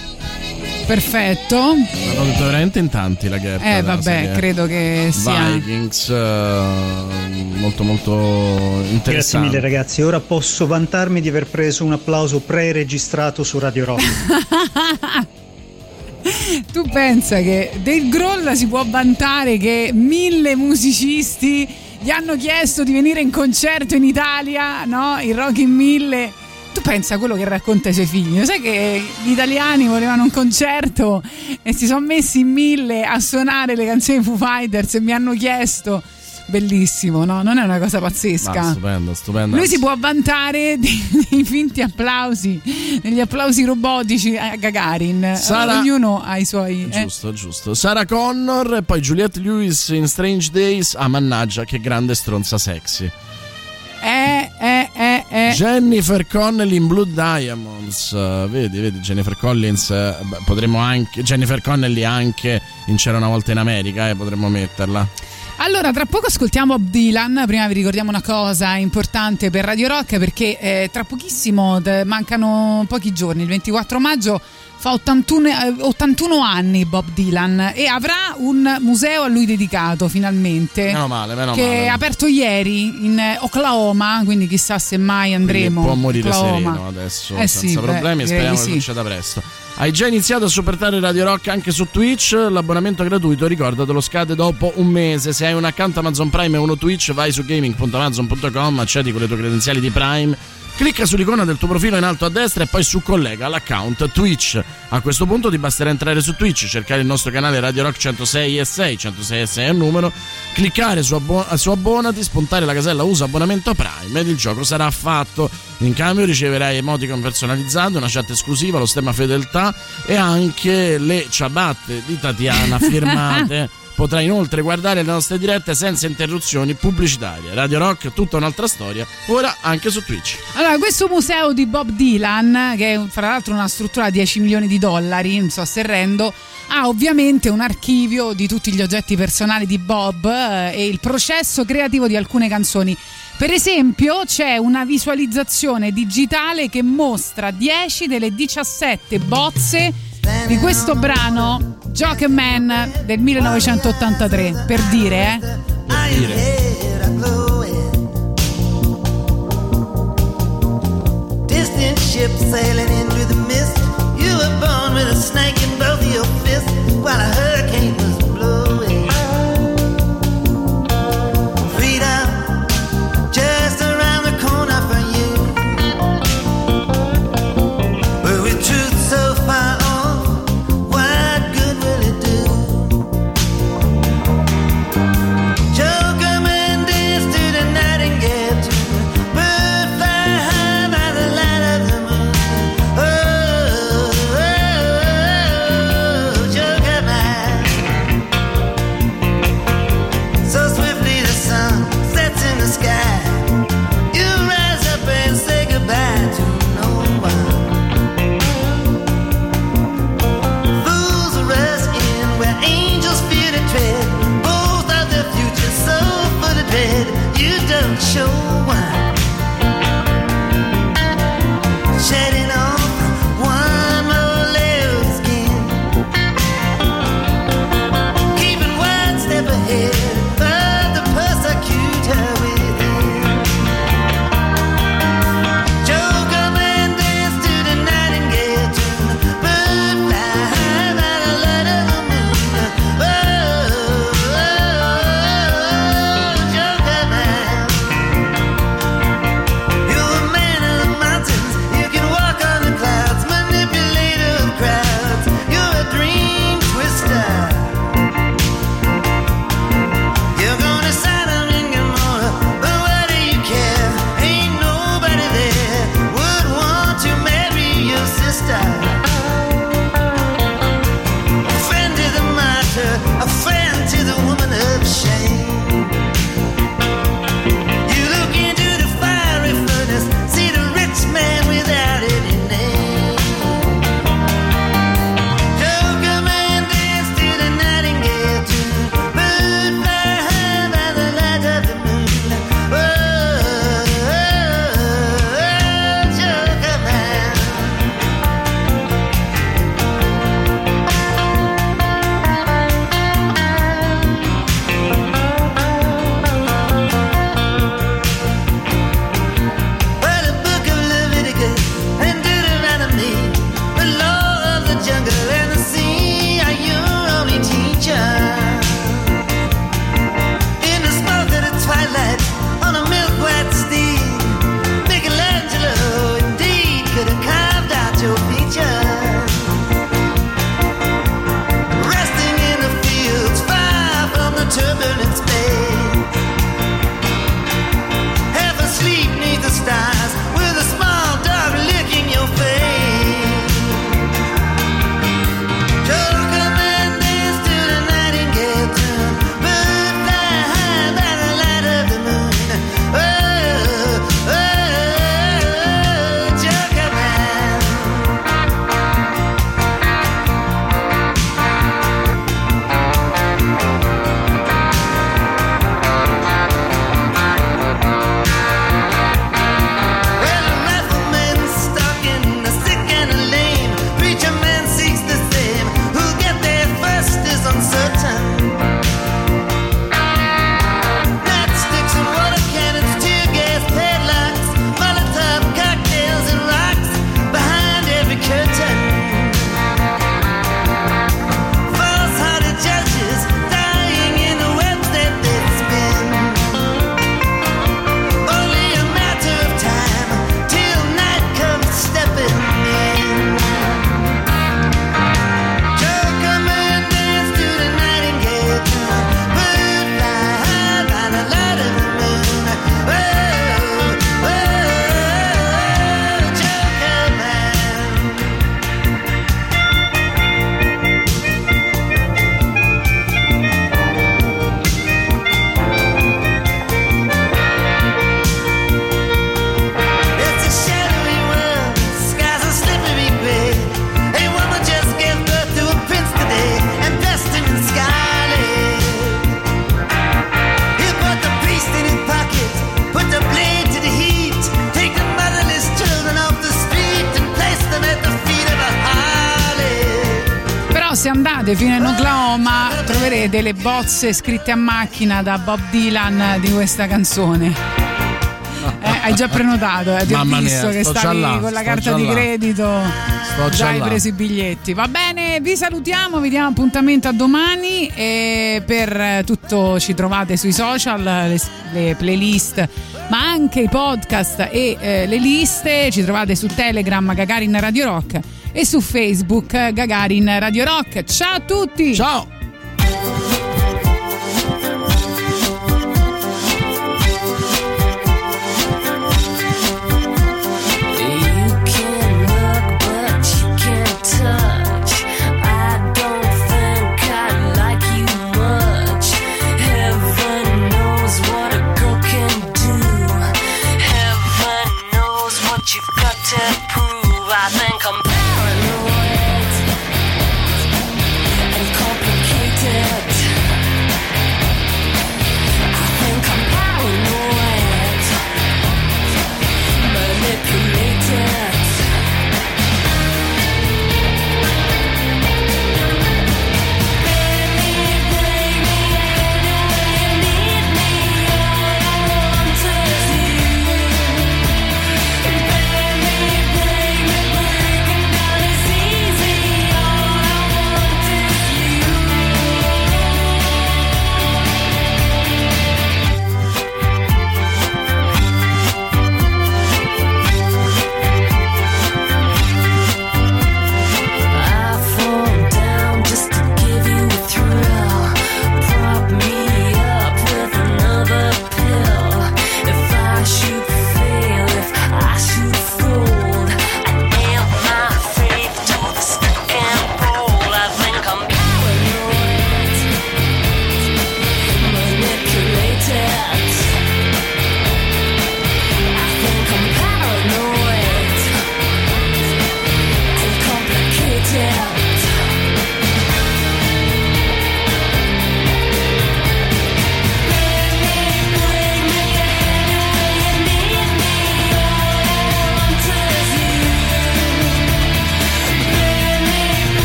Perfetto. L'hanno detto veramente in tanti la Gerta. Eh, vabbè, serie credo che sia. Vikings eh, molto molto Grazie interessante. mille ragazzi, ora posso vantarmi di aver preso un applauso pre-registrato su Radio Rock. [LAUGHS] Tu pensa che Dave Grohl si può vantare che mille musicisti gli hanno chiesto di venire in concerto in Italia, no? Il Rock in Mille. Tu pensa a quello che racconta ai suoi figli. Sai che gli italiani volevano un concerto e si sono messi in mille a suonare le canzoni Foo Fighters e mi hanno chiesto. Bellissimo, no? Non è una cosa pazzesca. Ma, stupendo, stupendo. Lui si può vantare [LAUGHS] dei, finti applausi, degli applausi robotici a Gagarin. Sara- Ognuno ha i suoi. eh. Giusto, giusto. Sarah Connor e poi Juliette Lewis in Strange Days. Ah, mannaggia, che grande stronza sexy. Eh, eh, eh, eh. Jennifer Connelly in Blue Diamonds. Eh, vedi, vedi, Jennifer Collins. beh, potremmo anche. Jennifer Connelly anche in C'era una volta in America, eh, potremmo metterla. Allora, tra poco ascoltiamo Bob Dylan. Prima vi ricordiamo una cosa importante per Radio Rock perché eh, tra pochissimo, mancano pochi giorni, il 24 maggio fa 81, eh, 81 anni Bob Dylan e avrà un museo a lui dedicato finalmente. Meno male, meno che male. è aperto ieri in eh, Oklahoma, quindi chissà se mai andremo. Quindi può morire Oklahoma. sereno adesso Eh senza sì, beh, problemi. direi Speriamo di che sì. succeda presto. Hai già iniziato a supportare Radio Rock anche su Twitch? L'abbonamento gratuito, ricordatelo, scade dopo un mese. Se hai un account Amazon Prime e uno Twitch, vai su gaming.amazon.com, accedi con le tue credenziali di Prime. Clicca sull'icona del tuo profilo in alto a destra e poi su collega l'account Twitch. A questo punto ti basterà entrare su Twitch, cercare il nostro canale Radio Rock 106 e 6, 106 e 6 è il numero, cliccare su, abbo- su abbonati, spuntare la casella usa abbonamento Prime ed il gioco sarà fatto. In cambio riceverai emoticon personalizzate, una chat esclusiva, lo stemma fedeltà e anche le ciabatte di Tatiana [LAUGHS] firmate. Potrai inoltre guardare le nostre dirette senza interruzioni pubblicitarie. Radio Rock, tutta un'altra storia, ora anche su Twitch. Allora, questo museo di Bob Dylan, che è fra l'altro una struttura a 10 milioni di dollari, non so se rendo, ha ovviamente un archivio di tutti gli oggetti personali di Bob eh, e il processo creativo di alcune canzoni. Per esempio, c'è una visualizzazione digitale che mostra 10 delle 17 bozze di questo brano Joke Man del 1983. Per dire, eh. Distant ship sailing in through the mist. You were born with a snake in both your fists while a hurricane troverete le bozze scritte a macchina da Bob Dylan di questa canzone. [LAUGHS] Eh, hai già prenotato, eh? ti ho Mamma visto mia, che stavi là, con la carta di là. credito. Sto già già hai là. preso i biglietti. Va bene, vi salutiamo, vi diamo appuntamento a domani e per tutto ci trovate sui social, le, le playlist, ma anche i podcast e eh, le liste ci trovate su Telegram Gagarin Radio Rock e su Facebook Gagarin Radio Rock. Ciao a tutti! Ciao!